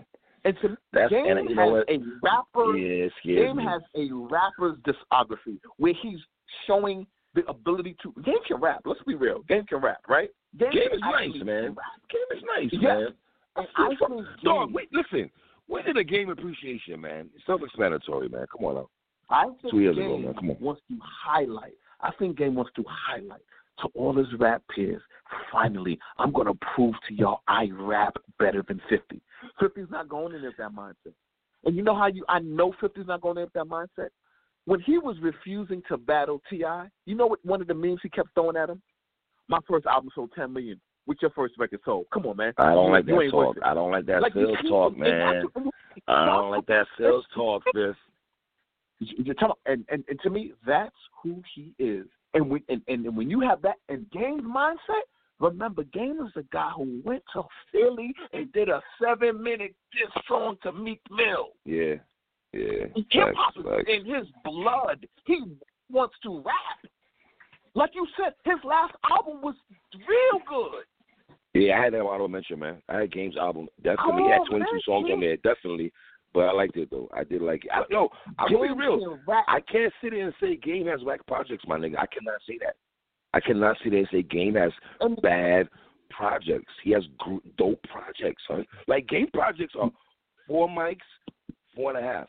And to That's- Game and you know has what? a rapper. Yeah, Game me. has a rapper's discography where he's showing the ability to. Game can rap. Let's be real. Game can rap, right? Game can is nice, man. Game is nice, Yeah. man. I think Dog, wait, listen. When did the game appreciation, man? It's self-explanatory, man. Come on now. I think Two years Game ago, man. Come on. wants to highlight. I think Game wants to highlight to all his rap peers. Finally, I'm gonna prove to y'all I rap better than 50. 50's not going in with that mindset. And you know how you? I know 50's not going in with that mindset. When he was refusing to battle T.I., you know what? One of the memes he kept throwing at him. my first album sold ten million. With your first record sold, come on, man. I don't You- like that talk. I don't like that Like, sales talk, man. I don't like that sales talk, Biff. You- you tell- And, and and to me, that's who he is. And when and, and when you have that and Game's mindset, remember Game is the guy who went to Philly and did a seven minute diss song to Meek Mill. Yeah, yeah. Hip hop is in his blood. He wants to rap. Like you said, his last album was real good. Yeah, I had that honorable mention, man. I had Game's album. Definitely Come had 22 man. songs on there, definitely. But I liked it though. I did like it. I, yo, I'm be real. I can't sit there and say Game has whack projects, my nigga. I cannot say that. I cannot sit there and say Game has bad projects. He has gr- dope projects, son. Like Game projects are four mics, four and a half.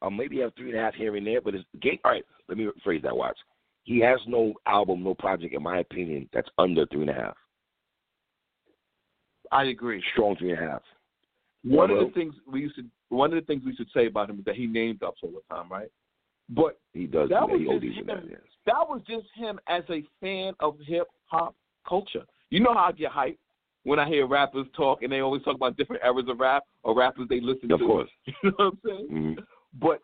Or maybe have three and a half here and there, but it's Game. All right, let me rephrase that. Watch. He has no album, no project, in my opinion, that's under three and a half. I agree. Strong and a half. One of the things we used to one of the things we should say about him is that he named ups all the time, right? But He does. That was just in that. him. Yes. that was just him as a fan of hip hop culture. You know how I get hyped when I hear rappers talk and they always talk about different eras of rap or rappers they listen Of to. course. You know what I'm saying? hmm But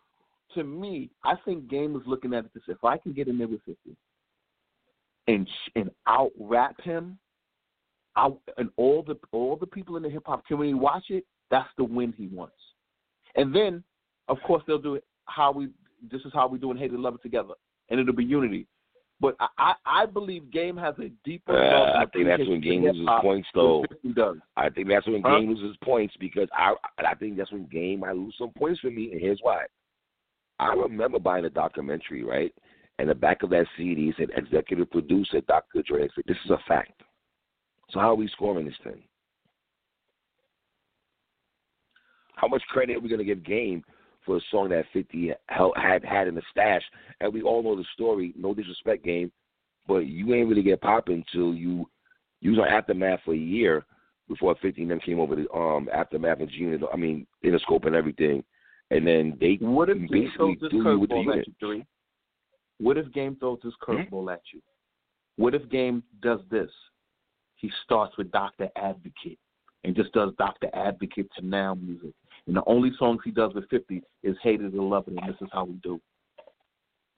to me, I think Game was looking at it this: if I can get in there with fifty and sh- and out rap him, I and all the all the people in the hip hop community watch it. That's the win he wants. And then, of course, they'll do it how we. This is how we do and hate and love it together, and it'll be unity. But I, I, I believe Game has a deeper. Uh, I think that's when Game loses points, though. I think that's when Huh? Game loses points because I I think that's when Game might lose some points for me, and here's why. I remember buying a documentary, right? And the back of that CD said executive producer Dr. Dre. I said, This is a fact. So how are we scoring this thing? How much credit are we going to give Game for a song that 50 had had in the stash? And we all know the story. No disrespect, Game, but you ain't really get popping until you you was on Aftermath for a year before 50 and them came over to um Aftermath and G-Unit. I mean, Interscope and everything. And then they What if Game basically throws this you with the curveball unit. at you, three? What if Game throws this Hmm? curveball at you? What if Game does this? He starts with Doctor Advocate and just does Doctor Advocate to now music. And the only songs he does with 50 is Hate It or Love It, and this is how we do.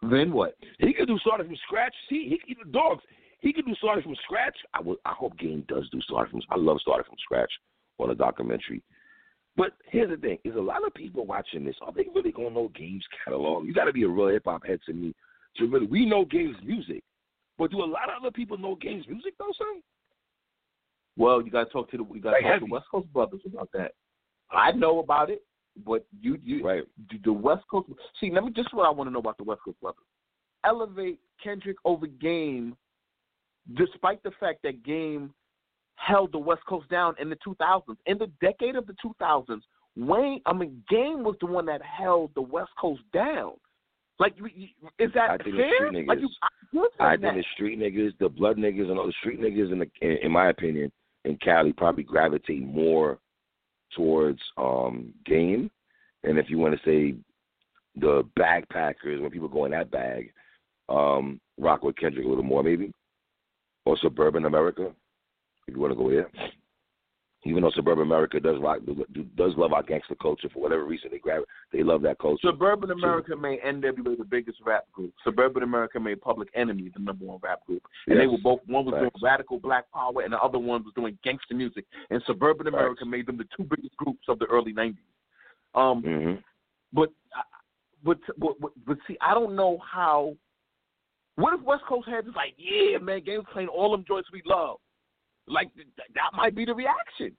Then what? He could do starting from scratch. See, he do dogs. He could do starting from scratch. I. I hope Game does do starting from. I love starting from scratch on a documentary. But here's the thing: is a lot of people watching this. Are they really gonna know Game's catalog? You got to be a real hip hop head to me to really. We know Game's music, but do a lot of other people know Game's music though, son? Well, you got to talk to the you got to Like talk to. West Coast brothers about that. I know about it, but you you Right. the- the West Coast. See, let me just what I want to know about the West Coast brothers. Elevate Kendrick over Game, despite the fact that Game held the West Coast down in the 2000s. In the decade of the 2000s, Wayne, I mean, Game was the one that held the West Coast down. Like, you- you- is that I think it's fair? street Like, you, niggas. I, you're I think that. the street niggas, the blood niggas, and all the street niggas, in the in, in my opinion, in Cali, probably gravitate more towards um game. And if you want to say the backpackers, when people go in that bag, um, rock with Kendrick a little more, maybe, or suburban America, if you want to go there. Even though suburban America does rock, does love our gangster culture for whatever reason, they grab, it. they love that culture. Suburban America made NWA the biggest rap group. Suburban America made Public Enemy the number one rap group, and they were both one was doing radical black power, and the other one was doing gangster music. And Suburban Facts. America made them the two biggest groups of the early '90s. Um, hmm but, but but but but see, I don't know how. What if West Coast had just like, yeah, man, Game's playing all them joints we love. Like th- that might be the reaction.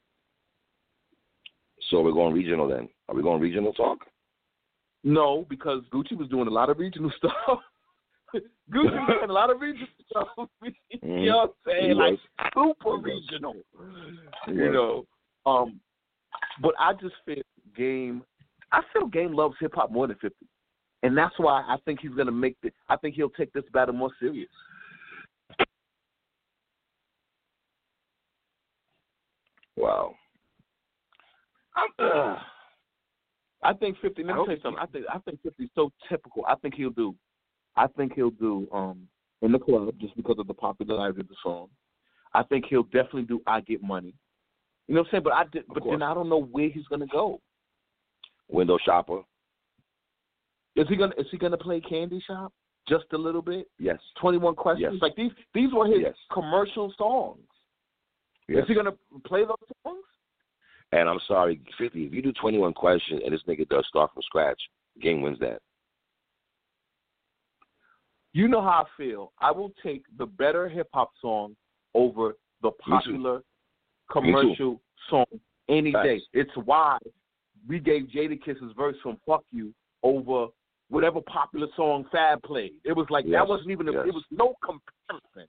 So we're going regional then. Are we going regional talk? No, because Gucci was doing a lot of regional stuff. Gucci was doing a lot of regional stuff. you know what I'm saying? Like super regional. You know. Um but I just feel game I feel game loves hip hop more than fifty. And that's why I think he's gonna make the I think he'll take this battle more serious. Wow. Uh, I think fifty. Let me tell you something. I think I think fifty is so typical. I think he'll do. I think he'll do um in the club just because of the popularity of the song. I think he'll definitely do I Get Money. You know what I'm saying? But I did, but then I don't know where he's gonna go. Window shopper. Is he gonna is he gonna play Candy Shop just a little bit? Yes. Twenty One Questions. Yes. Like these these were his Yes. commercial songs. Yes. Is he gonna play those songs? And I'm sorry, 50. If you do 21 questions and this nigga does start from scratch, game wins that. You know how I feel. I will take the better hip hop song over the popular commercial song any Facts. day. It's why we gave Jadakiss's verse from "Fuck You" over whatever popular song Fab played. It was like Yes, that wasn't even. A, yes. It was no comparison.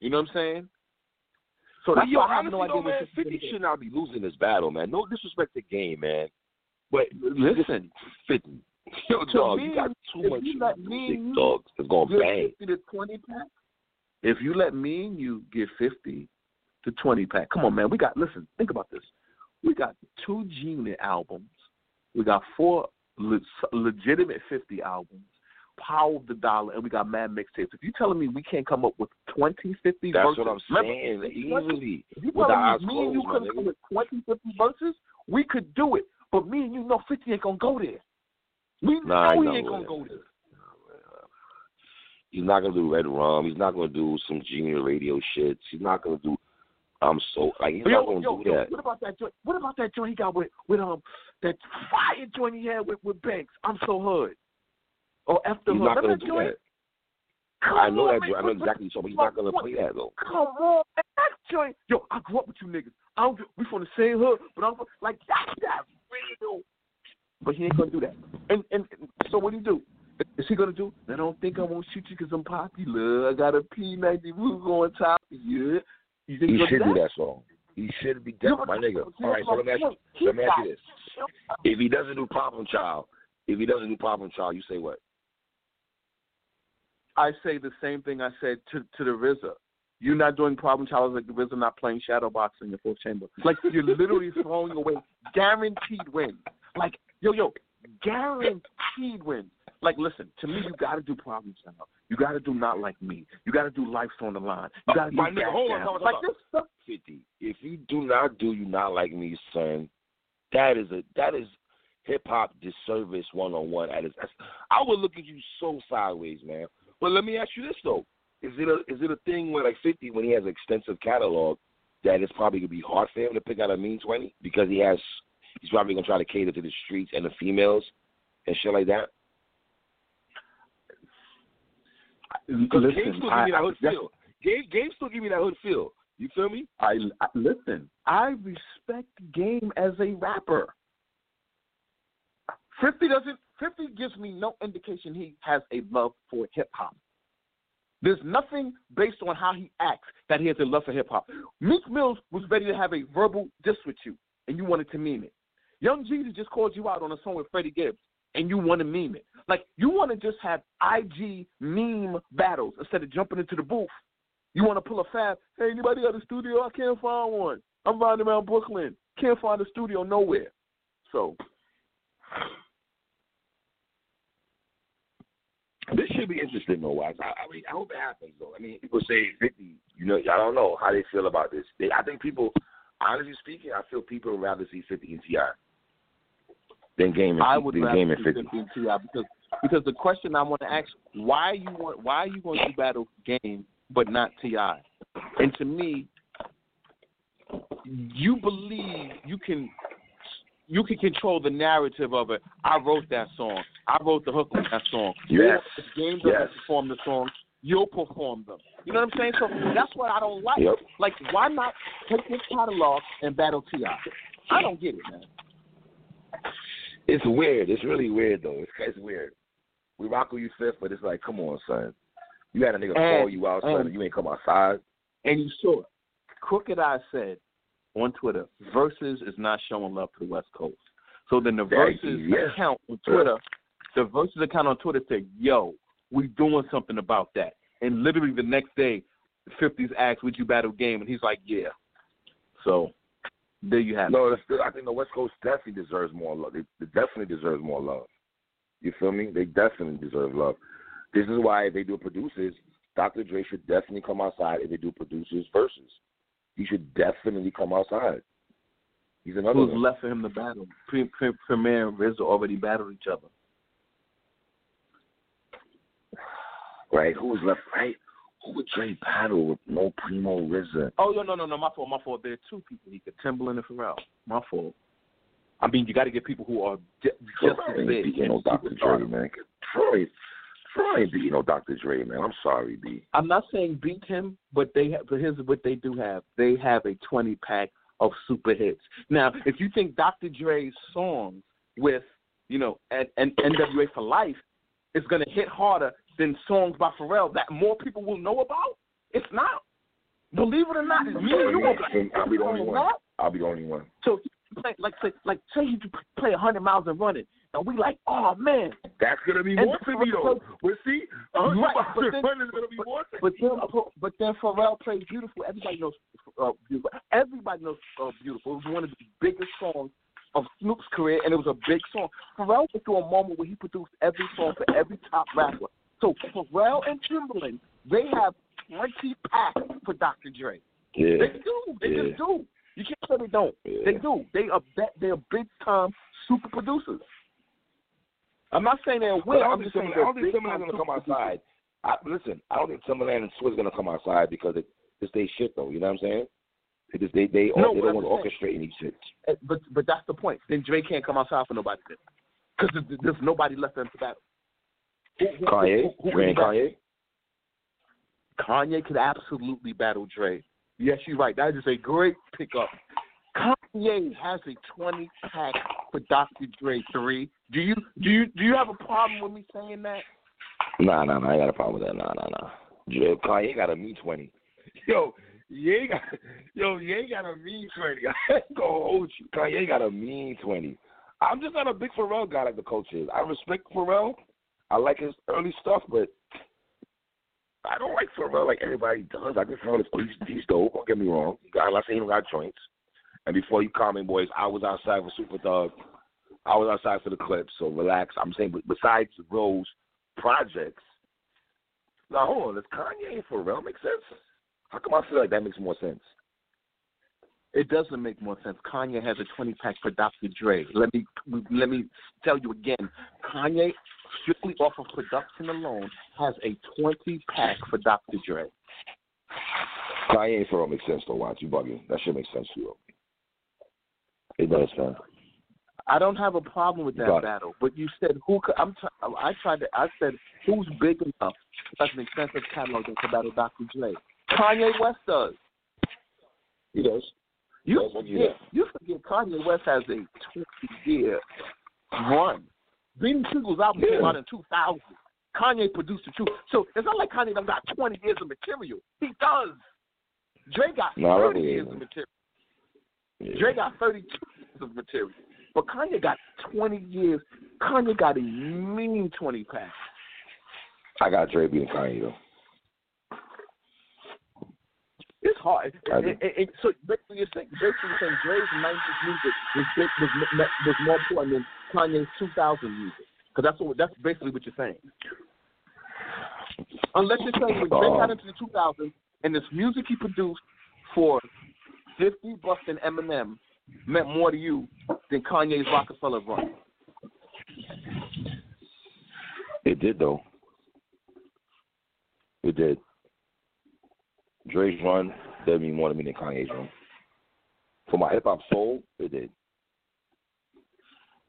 You know what I'm saying? So that's yo, why I have honestly, no idea though, man, 50 should not be losing this battle, man. No disrespect to game, man. But Listen, 50. Yo, To dog, me, you got too much you let me big dogs. It's to bang. fifty to twenty pack. If you let me and you get fifty to twenty pack, come on, man. We got listen. Think about this. We got two G Unit albums. We got four le- legitimate fifty albums. Power of the Dollar, and we got Mad Mixtapes. If you telling me we can't come up with 20, 50 That's verses, what I'm remember, saying. Easily. if you With the eyes telling me, me and you couldn't come nigga. with 20, 50 verses, we could do it. But me and you know 50 ain't gonna go there. We Nah, know he ain't gonna go there. He's not gonna do Red Rum. He's not gonna do some junior radio shit. He's not gonna do. I'm so like he's Yo, not gonna yo, do yo, that. What about that joint? What about that joint he got with with um that fire joint he had with with Banks? I'm so hood. Or after He's hood. not gonna that do that. Come I know on, that. man. I know exactly. So, but he's not gonna play that though. Come on, man. That joint. Yo, I grew up with you niggas. I don't. We from the same hood, but I'm like that's that real. But he ain't gonna do that. And and, so what do you do? Is he gonna do? I don't think I won't shoot you because I'm popular. I got a P90 roof on top of you. You think He should do do that? that song. He should be that, my nigga. All right, so let me ask you. Let me ask you this: If he doesn't do Problem Child, if he doesn't do Problem Child, you say what? I say the same thing I said to to the RZA. You're not doing problem child like the RZA not playing shadow boxing in your fourth chamber. Like you're literally throwing away guaranteed wins. Like yo yo, guaranteed wins. Like listen, to me you got to do problem child. You got to do not like me. You got to do life's on the line. You got to oh, do My nigga, hold on, hold on, Like this stuff. Fifty. If you do not do you not like me, son, that is a that is hip hop disservice one on one. At its, I would look at you so sideways, man. But let me ask you this though: Is it a is it a thing where like Fifty, when he has an extensive catalog, that it's probably gonna be hard for him to pick out a mean twenty because he has he's probably gonna try to cater to the streets and the females and shit like that. Because Game still give me that hood feel. Game Game still give me that hood feel. You feel me? I, I listen. I respect Game as a rapper. Fifty doesn't. Fifty gives me no indication he has a love for hip hop. There's nothing based on how he acts that he has a love for hip hop. Meek Mills was ready to have a verbal diss with you, and you wanted to meme it. Young Jesus just called you out on a song with Freddie Gibbs, and you want to meme it. Like you want to just have IG meme battles instead of jumping into the booth. You want to pull a fab. Hey, anybody got a studio? I can't find one. I'm riding around Brooklyn. Can't find a studio nowhere. So This should be interesting, though. Wise. I, I mean, I hope it happens, though. I mean, people say fifty. You know, I don't know how they feel about this. They, I think people, honestly speaking, I feel people would rather see fifty and T.I. than game and I would than rather game and see fifty. 50 and T.I. because because the question I want to ask why you want why are you going to battle game but not T.I.? And to me, you believe you can you can control the narrative of it. I wrote that song. I wrote the hook on that song. Yes. If Game doesn't Yes. perform the song, you'll perform them. You know what I'm saying? So that's what I don't like. Yep. Like, why not take this catalog and battle T.I.? I don't get it, man. It's weird. It's really weird, though. It's it's weird. We rock with you fifth, but it's like, come on, son. You had a nigga And- call you out, son, and- and you ain't come outside. And you saw it. Crooked I said on Twitter, Verzuz is not showing love to the West Coast. So then the Verzuz yeah. account on Twitter, the Verzuz account on Twitter said, "Yo, we doing something about that." And literally the next day, 50's asked, "Would you battle game?" And he's like, "Yeah." So there you have it. No, I think the West Coast definitely deserves more love. They, they definitely deserves more love. You feel me? They definitely deserve love. This is why they do producers. Dr. Dre should definitely come outside if they do producers versus. He should definitely come outside. He's another Who's one. left for him to battle? Pre- Pre- Premier and RZA already battled each other. Right? Who was left? Right? Who would Dre battle with no Primo RZA? Oh no no no no my fault my fault. There are two people he could Timbaland and Pharrell. My fault. I mean you got to get people who are ju- just Pharrell as big. and no Dr. Dre, man. Troy, Troy ain't beating no Dr. Dre, man. I'm sorry, B. I'm not saying beat him, but they have. But here's what they do have: they have a 20 pack of super hits. Now, if you think Dr. Dre's songs with you know and, and NWA for Life is going to hit harder than songs by Pharrell that more people will know about, it's not. Believe it or not, me and you will I'll be the only one. I'll be the only one. So, like, like, say, like, say you play 100 miles and running, and we like, oh man, That's gonna be And more to me though. But see, uh, Right, but then- is gonna be more. To But then, but then Pharrell played "Beautiful." Everybody knows uh, "Beautiful." Everybody knows uh, "Beautiful." It was one of the biggest songs of Snoop's career, and it was a big song. Pharrell went through a moment where he produced every song for every top rapper. So Pharrell and Timbaland, they have twenty packs for Dr. Dre. yeah. They do. They Yeah. just do. You can't say they don't. Yeah. They do. They are they are big time super producers. I'm not saying they're. I I'm just saying I don't think Timbaland's gonna come outside. I, listen, I don't think Timbaland and Swizz gonna come outside because it, it's they shit though. You know what I'm saying? Because they they No, they don't want to orchestrate any shit. Eh, But but that's the point. Then Dre can't come outside for nobody because there's, there's nobody left him to battle. Who, who, Kanye, who, who, Dre and battle? Kanye. Kanye could absolutely battle Dre. Yes, you're right. That is a great pickup. Kanye has a 20 pack for Dr. Dre three. Do you do you do you have a problem with me saying that? Nah, nah, nah. I got a problem with that. Nah, nah, nah. Dre, Kanye got a me twenty. Yo, you got yo, you ain't got a mean twenty. I ain't gonna hold you. Kanye got a mean twenty. I'm just not a big Pharrell guy like the coach is. I respect Pharrell. I like his early stuff, but I don't like Pharrell like everybody does. I think Pharrell is he's, he's dope. Don't get me wrong. I'm not saying he don't got joints. And before you comment, boys, I was outside for Super Thug. I was outside for the Clipse, so relax. I'm saying, besides those projects, now hold on, does Kanye and Pharrell make sense? How come I feel like that makes more sense? It doesn't make more sense. Kanye has a 20 pack for Dr. Dre. Let me let me tell you again. Kanye, strictly off of production alone, has a 20 pack for Dr. Dre. Kanye and Pharrell makes sense though. Watch you bugging. That shit makes sense to you. It does, man. I don't have a problem with that Got it. battle, but you said who? Could, I'm. T- I tried to. I said who's big enough to have an extensive catalog could battle Dr. Dre? Kanye West does. He does. You Yes, do forget, you forget Kanye West has a 20 year run. Beanie Sigel's album came out in 2000. Kanye produced the truth. So it's not like Kanye done got 20 years of material. He does. Dre got No, 30 believe years of material. Yeah. Dre got 32 years of material. But Kanye got 20 years. Kanye got a mean 20 pack. I got Dre beating Kanye though. It's hard. It- it- it- so basically, you're saying, basically you're saying Dre's 90s music was, was, was more important than Kanye's 2000 music. Because that's what that's basically what you're saying. Unless you're saying when Dre got into the 2000s and this music he produced for 50 bucks and Eminem meant more to you than Kanye's Rockefeller run. It did though. It did. Dre's run mean more to me than Kanye's run. For my hip hop soul, it did.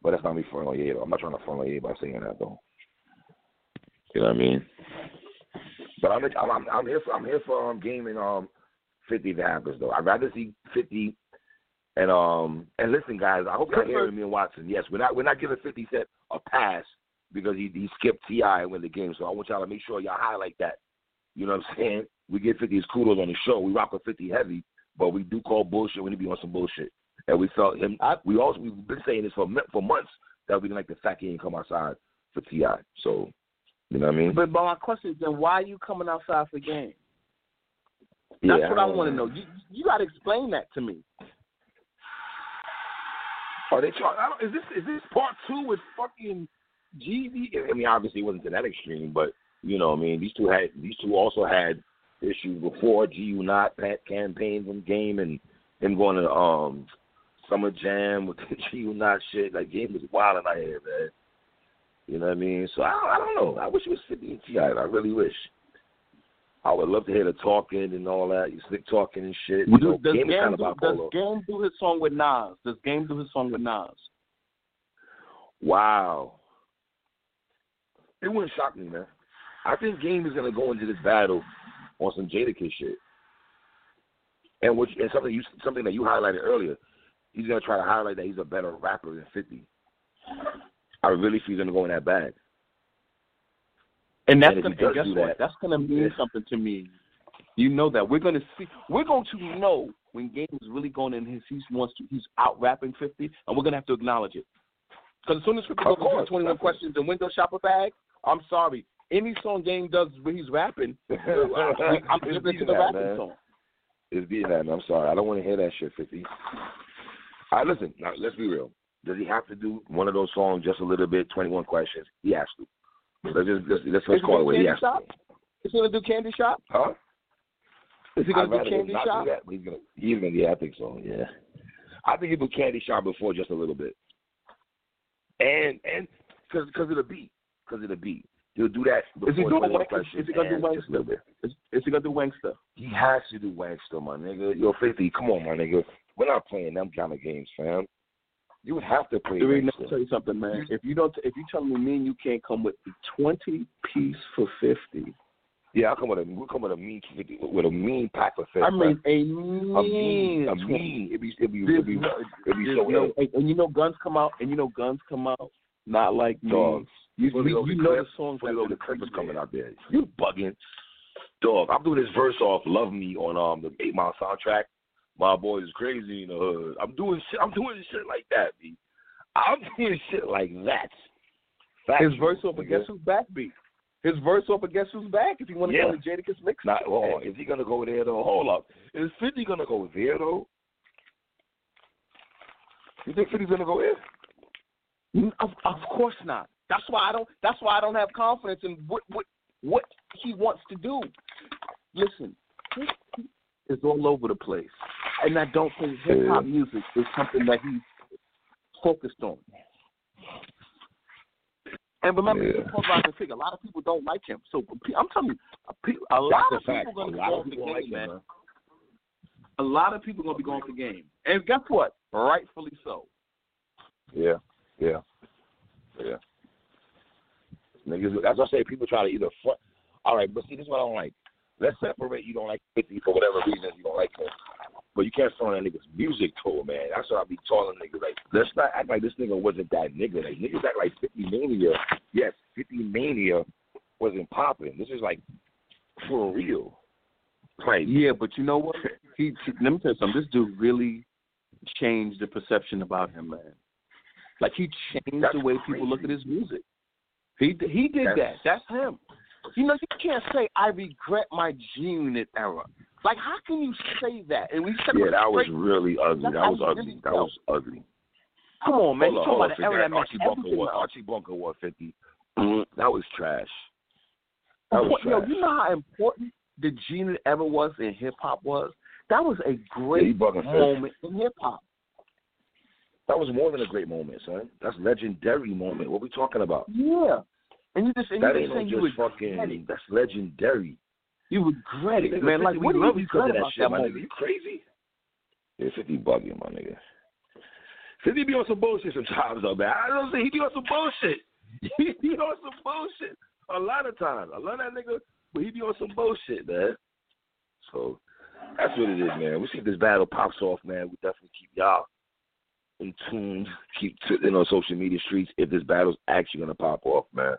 But that's not me front on Ye though. I'm not trying to front on Ye by saying that though. You know what I mean? But I'm I'm I'm, I'm here for I'm here for um gaming um fifty if happens though. I'd rather see fifty and um and listen guys, I hope y'all hearing me and Watson. Yes, we're not we're not giving fifty cent a pass because he he skipped T.I. and win the game. So I want y'all to make sure y'all highlight that. You know what I'm saying? We give 50 his kudos on the show. We rock with 50 heavy, but we do call bullshit when he be on some bullshit. And we felt him. I- we also we've been saying this for for months that we didn't like the fact he didn't come outside for Ti. So you know what I mean? But, but my question is then why are you coming outside for game? yeah, That's what I don't want to know. You you got to explain that to me. Are they trying? I don't, is this is this part two with fucking GD? I mean, obviously it wasn't to that extreme, but You know, what I mean, these two had these two also had issues before G-Unot campaign from game and and going to um Summer Jam with the G-Unot shit. Like game was wild in my head, man. You know what I mean? So I, I don't know. I wish it was 50 and T.I. I really wish. I would love to hear the talking and all that. You slick talking and shit. You know, does game, game, kind of do, does game do his song with Nas? Does Game do his song with Nas? Wow. It wouldn't shock me, man. I think Game is gonna go into this battle on some Jada Jadakiss shit, and which and something you something that you highlighted earlier. He's gonna try to highlight that he's a better rapper than Fifty. I really feel he's gonna go in that bag. And that's And gonna and guess what? that- That's gonna mean Yeah. something to me. You know that we're gonna see. We're going to know when Game is really going in his. He wants to. He's out rapping fifty, and we're gonna have to acknowledge it. Because as soon as fifty goes course, twenty one questions and window shopper bag, I'm sorry. Any song Game does when he's rapping, I'm listening to the that, rapping man. song. It's beating that. I'm sorry. I don't want to hear that shit, Fifty. Listen. Now let's be real. Does he have to do one of those songs just a little bit? Twenty one questions. He has to. Let's just let's, let's, let's call it what he has Shop? to. Is he gonna do Candy Shop? Huh? Is he gonna do rather him Candy Shop? Do that, he's gonna. He's gonna. Yeah, I think so. Yeah. I think he do Candy Shop before just a little bit. And and because because of the beat, because of the beat, he'll do that. Is he doing 21 Wang- questions is he gonna do and Wang- just a little bit? Is, is he gonna do Wanksta? He has to do Wanksta, my nigga. Yo, 50, come on, my nigga. We're not playing them kind of games, fam. You would have to play Let me tell you something, man. If you don't, if you tell me me and you can't come with twenty piece for fifty, Yeah, I'll come with a we'll come with a mean 50, with a mean pack of 50. I mean a a mean, mean, a mean. It'd be, it'd be, it'd be, it'd be so no- and, and you know guns come out, and you know guns come out not like me. Dog. You, you, you know the songs that loaded clip is coming out there. You bugging. Dog, I'm doing this verse off Love Me on um the eight mile soundtrack. My boy is crazy in the hood. I'm doing shit I'm doing shit like that, B. I'm doing shit like that. His verse off of. Guess Who's Back beat. His verse off of Guess Who's Back. If you want to Yeah. go to Jadakiss mix, Not hold on. Is he gonna go there though? Hold up. Is Fifty gonna go there though? You think 50's gonna go there? Of, of course not. That's why I don't. That's why I don't have confidence in what what what he wants to do. Listen, it's all over the place, and I don't think hip hop music is something that he's focused on. And remember, he's Yeah. a polarizing figure. A lot of people don't like him. So I'm telling you, a a lot That's of a people are going to lot go of off the game, like him, man. man. A lot of people are going to be going for the game, and guess what? Rightfully so. Yeah, yeah, yeah. Niggas, that's what I say. People try to either front. All right, but see, this is what I don't like. Let's separate. You don't like 50 for whatever reason. You don't like him, but you can't front on that nigga's music tour, man. That's what I be telling niggas. Like, let's not act like this nigga wasn't that nigga. Like, niggas act like 50 Mania. Yes, 50 Mania wasn't popping. This is like for real. Like, Yeah, but you know what? He, he let me tell you something. This dude really changed the perception about him, man. Like he changed That's the way people look at his music. He he did That's- that. That's him. You know, you can't say I regret my G Unit era. Like, how can you say that? And we said yeah, that was really ugly. That was ugly. really That felt. was ugly. Come on, man. Hold You on, talking hold about an that Archie Bunker War. Archie Bunker War 50. Mm, that was trash. That was Yo, trash. you know how important the G ever was in hip hop was? That was a great you sis. moment in hip hop. That was more than a great moment, son. That's legendary moment. What we talking about? Yeah. And you just and That you ain't just no saying you just fucking. That's legendary. You regret it, Nigga, man. Like, 50, what we do you love you 'cause regret of that shit, my nigga. You crazy? Yeah, 50 bugging, my nigga. 50 be on some bullshit sometimes, though, man. I don't say he be on some bullshit. he be on some bullshit a lot of times. I love that nigga, but he be on some bullshit, man. So that's what it is, man. We see if this battle pops off, man. We definitely keep y'all in tune. Keep in on social media streets if this battle's actually gonna pop off, man.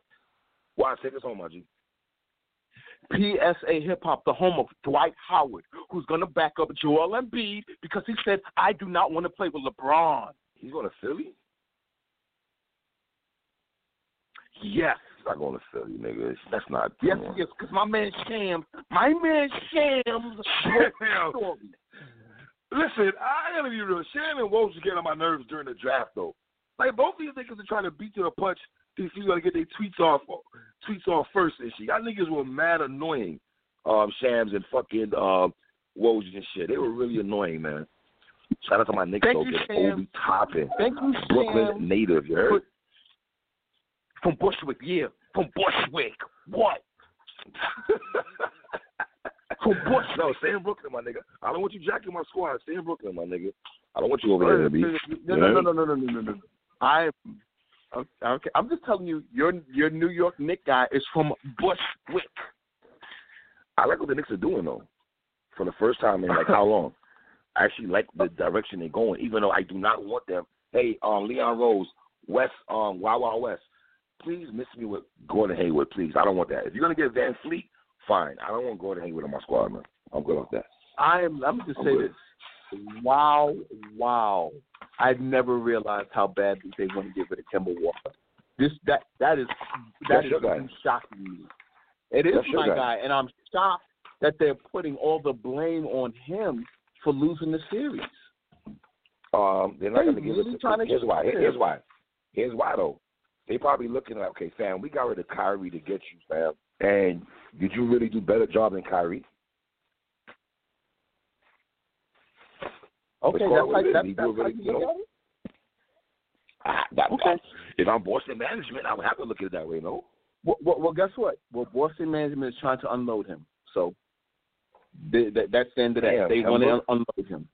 Why take us home, my G? PSA Hip Hop, the home of Dwight Howard, who's going to back up Joel Embiid because he said, I do not want to play with LeBron. He's going to Philly? Yes. He's not going to Philly, nigga. That's not. Yes, come on. he is, because my man Shams, my man Shams, story. Listen, I gotta be real. Shannon Walsh was getting on my nerves during the draft, though. Like both of these niggas are trying to beat to the punch these people gotta get their tweets off tweets off first and shit. Y'all niggas were mad annoying, um, Shams and fucking um Woj and shit. They were really annoying, man. Shout out to my niggas over you, Obi Toppin. Thank you, Brooklyn native, you heard? From Bushwick, yeah. From Bushwick. What? From Bushwick. No, stay in Brooklyn, my nigga. I don't want you jacking my squad. Stay in Brooklyn, my nigga. I don't want you over there to be. No, no, no, no, no, no, no, no. I Okay, I'm just telling you, your your New York Knick guy is from Bushwick. I like what the Knicks are doing though. For the first time in like how long? I actually like the direction they're going, even though I do not want them. Hey, um, Leon Rose, West, um, Wild Wild West, please miss me with Gordon Hayward, please. I don't want that. If you're gonna get VanVleet, fine. I don't want Gordon Hayward on my squad, man. I'm good off that. I am. I'm just I'm say good. this. Wow, wow! I never realized how badly they want to get rid of Kemba Walker. This that that is that That's is shocking me. It is That's my guy. guy, and I'm shocked that they're putting all the blame on him for losing the series. Um, they're not They gonna give really trying to Here's get why. Here's why. Here's why though. They probably looking like, okay, fam. We got rid of Kyrie to get you, fam. And did you really do better job than Kyrie? Okay, Let's call it that's like that's, that's how you look at it. Ah, that, Okay. If I'm Boston management, I would have to look at it that way, no? Well, well, well, guess what? Well, Boston management is trying to unload him, so they, that, that's the end of that. Damn, they want to unload him.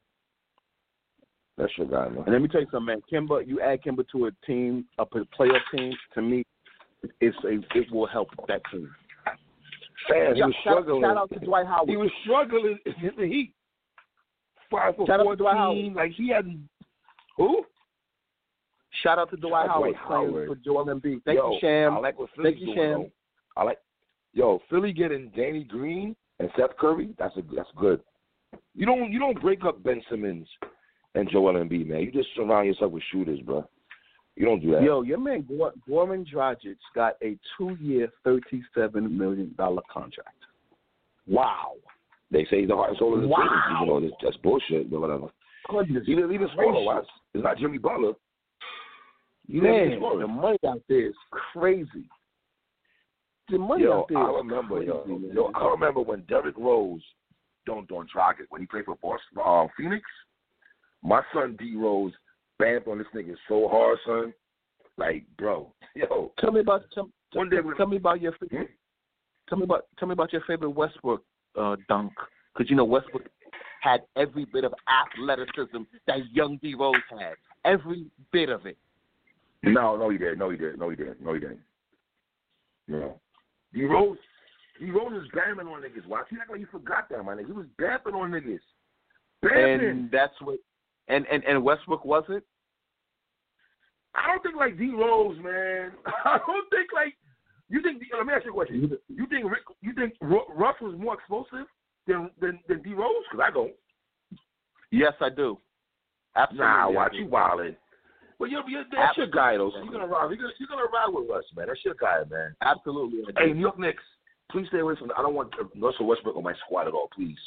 That's your guy, man. And let me tell you something, man. Kemba, you add Kemba to a team, a playoff team. To me, it's a it will help that team. He Yeah, was shout, struggling. shout out to Dwight Howard. He was struggling in the Heat. Five for Shout out to Dwight fourteen. Like he had who? Shout out to Dwight Shout Howard playing Howard. for Joel Embiid. Thank yo, you, Sham. I like what Philly's Thank you, doing. Sham. though. I like yo Philly getting Danny Green and Seth Curry. That's a that's good. You don't you don't break up Ben Simmons and Joel Embiid, man. You just surround yourself with shooters, bro. You don't do that. Yo, your man Goran Dragic got a two-year, thirty-seven million dollar contract. Wow. They say he's the heart and soul of the Wow. team. You know, that's, that's bullshit, but whatever. Goodness He didn't even. Watch. It's not Jimmy Butler. Didn't Man, the money out there is crazy. The money Yo, out there I is remember, crazy, yo, man. yo, I remember when Derrick Rose dunked on Dragic when he played for Boston, uh, Phoenix. My son D Rose bammed on this nigga so hard, son. Like, bro, yo, Tell me about tell, we, tell me about your Hmm? tell me about tell me about your favorite Westbrook uh, dunk because you know Westbrook had every bit of athleticism that young D Rose had, every bit of it. no, no, he didn't. no, he didn't. no, he didn't. no, he didn't. No, D Rose, D Rose is bamming on niggas. Watch, he act like you forgot that, my nigga. He was bamming on niggas. Bamming. And that's what and and and Westbrook wasn't. I don't think like D Rose, man. I don't think like you think. Let me ask you a question. You think Rick? You think Russ was more explosive than than, than D Rose? Because I don't. Yes, I do. Absolutely. Nah, watch you wildin'. Well, you're, you're, that's your guy though. So you're gonna ride. You're gonna, you're gonna ride with Russ, man. That's your guy, man. Absolutely. Hey, New York Knicks, please stay away from. I don't want Russell Westbrook on my squad at all. Please,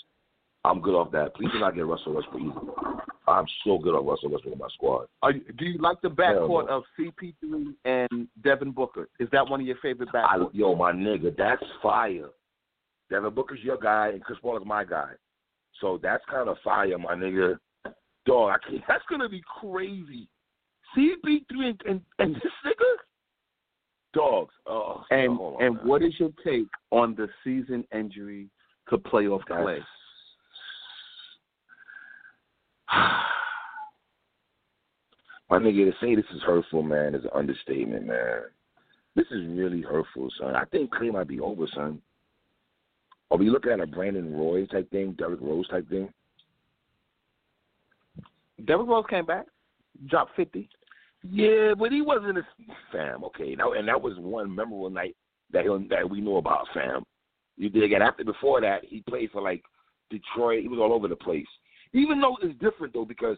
I'm good off that. Please do not get Russell Westbrook either. I'm so good on Russell Westbrook on my squad. Are you, do you like the backcourt of CP3 and Devin Booker? Is that one of your favorite I, backcourts? yo, my nigga, that's fire. Devin Booker's your guy, and Chris Paul is my guy. So that's kind of fire, my nigga. Dog, I can't, that's gonna be crazy. CP3 and, and, and this nigga, dogs. Oh, And on, and man. what is your take on the season injury to playoff That's- Klay? My nigga, to say this is hurtful, man, is an understatement, man. This is really hurtful, son. I think Klay might be over, son. Are we looking at a Brandon Roy type thing, Derrick Rose type thing? Derrick Rose came back, dropped fifty. Yeah, but he wasn't a fam. Okay, now and that was one memorable night that he, that we know about fam. You dig? And after before that, he played for like Detroit. He was all over the place. Even though it's different though because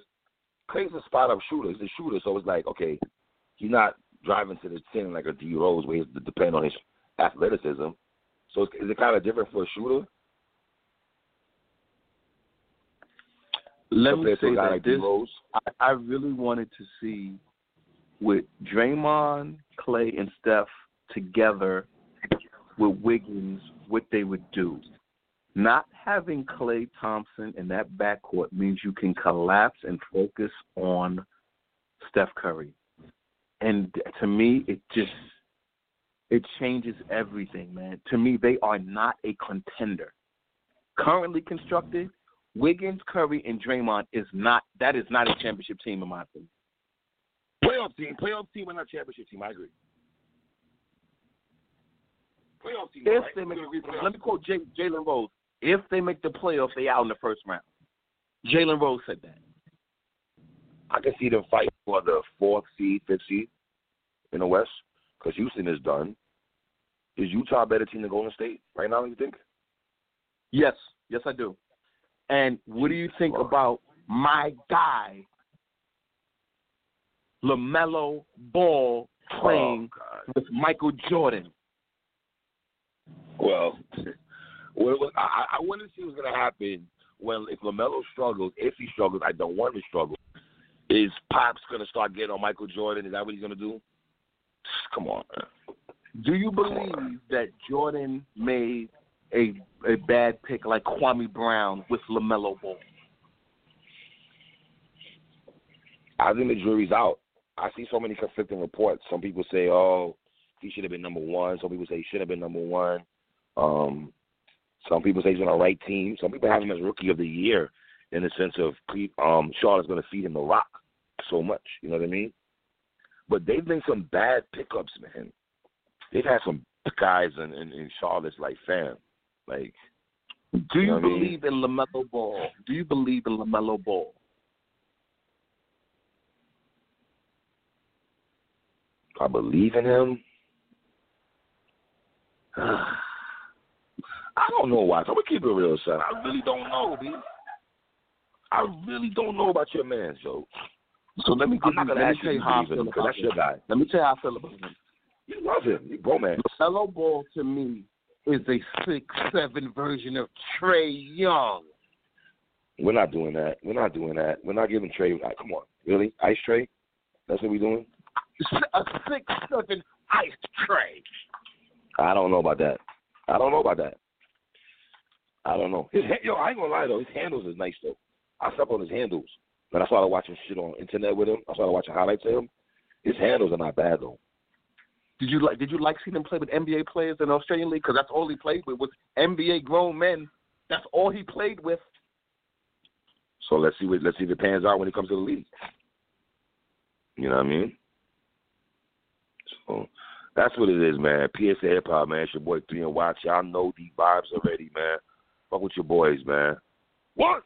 Klay's a spot up shooter. He's a shooter, so it's like okay, he's not driving to the tin like a D Rose where he has to depend on his athleticism. So is is it kind of different for a shooter Let me compared say that like this? I, I really wanted to see with Draymond, Clay and Steph together with Wiggins, what they would do. Not having Klay Thompson in that backcourt means you can collapse and focus on Steph Curry. And to me, it just it changes everything, man. To me, they are not a contender. Currently constructed, Wiggins, Curry, and Draymond is not that is not a championship team in my opinion. Playoff team, playoff team, and not championship team. I agree. Playoff team. Right? they make, We agree playoff let me quote Jalen Rose. If they make the playoffs, they out in the first round. Jalen Rose said that. I can see them fight for the fourth seed, fifth seed in the West because Houston is done. Is Utah a better team than Golden State right now? You think? Yes, yes, I do. And what do you think about my guy, LaMelo Ball, oh, playing Oh, with Michael Jordan? Well, well, I, I want to see what's going to happen when if LaMelo struggles. If he struggles, I don't want him to struggle. Is Pops going to start getting on Michael Jordan? Is that what he's going to do? Come on, man. Do you believe that Jordan made a a bad pick like Kwame Brown with LaMelo Ball? I think the jury's out. I see so many conflicting reports. Some people say, "Oh, he should have been number one." Some people say he should have been number one. Um, some people say he's on the right team. Some people have him as rookie of the year, in the sense of um, Charlotte's going to feed him the rock so much. You know what I mean? But they've been some bad pickups, man. They've had some guys in, in, in Charlotte's like fam, like Do you You know what I mean? believe in LaMelo Ball? Do you believe in LaMelo Ball? I believe in him. I don't know why. I'm gonna keep it real, son. I really don't know, B. I really don't know about your man, Joe. So let me I'm give not gonna ask you how I feel him about that's your guy. Let me tell you how I feel about him. You love him. You bromance. LaMelo Ball to me is a six seven version of Trae Young. We're not doing that. We're not doing that. We're not giving Trae. Like, come on, really? Ice Trae? That's what we're doing? A six seven ice Trae. I don't know about that. I don't know about that. I don't know. His yo, I ain't gonna lie though. His handles is nice though. I slept on his handles. Then I started watching shit on internet with him. I started watching highlights of him. His handles are not bad though. Did you like? Did you like seeing him play with NBA players in the Australian League? Because that's all he played with was NBA grown men. That's all he played with. So let's see what let's see if it pans out when he comes to the league. You know what I mean? So that's what it is, man. PSA Hip Hop, man. It's your boy Three and Watch. Y'all know the vibes already, man. Fuck with your boys, man. What?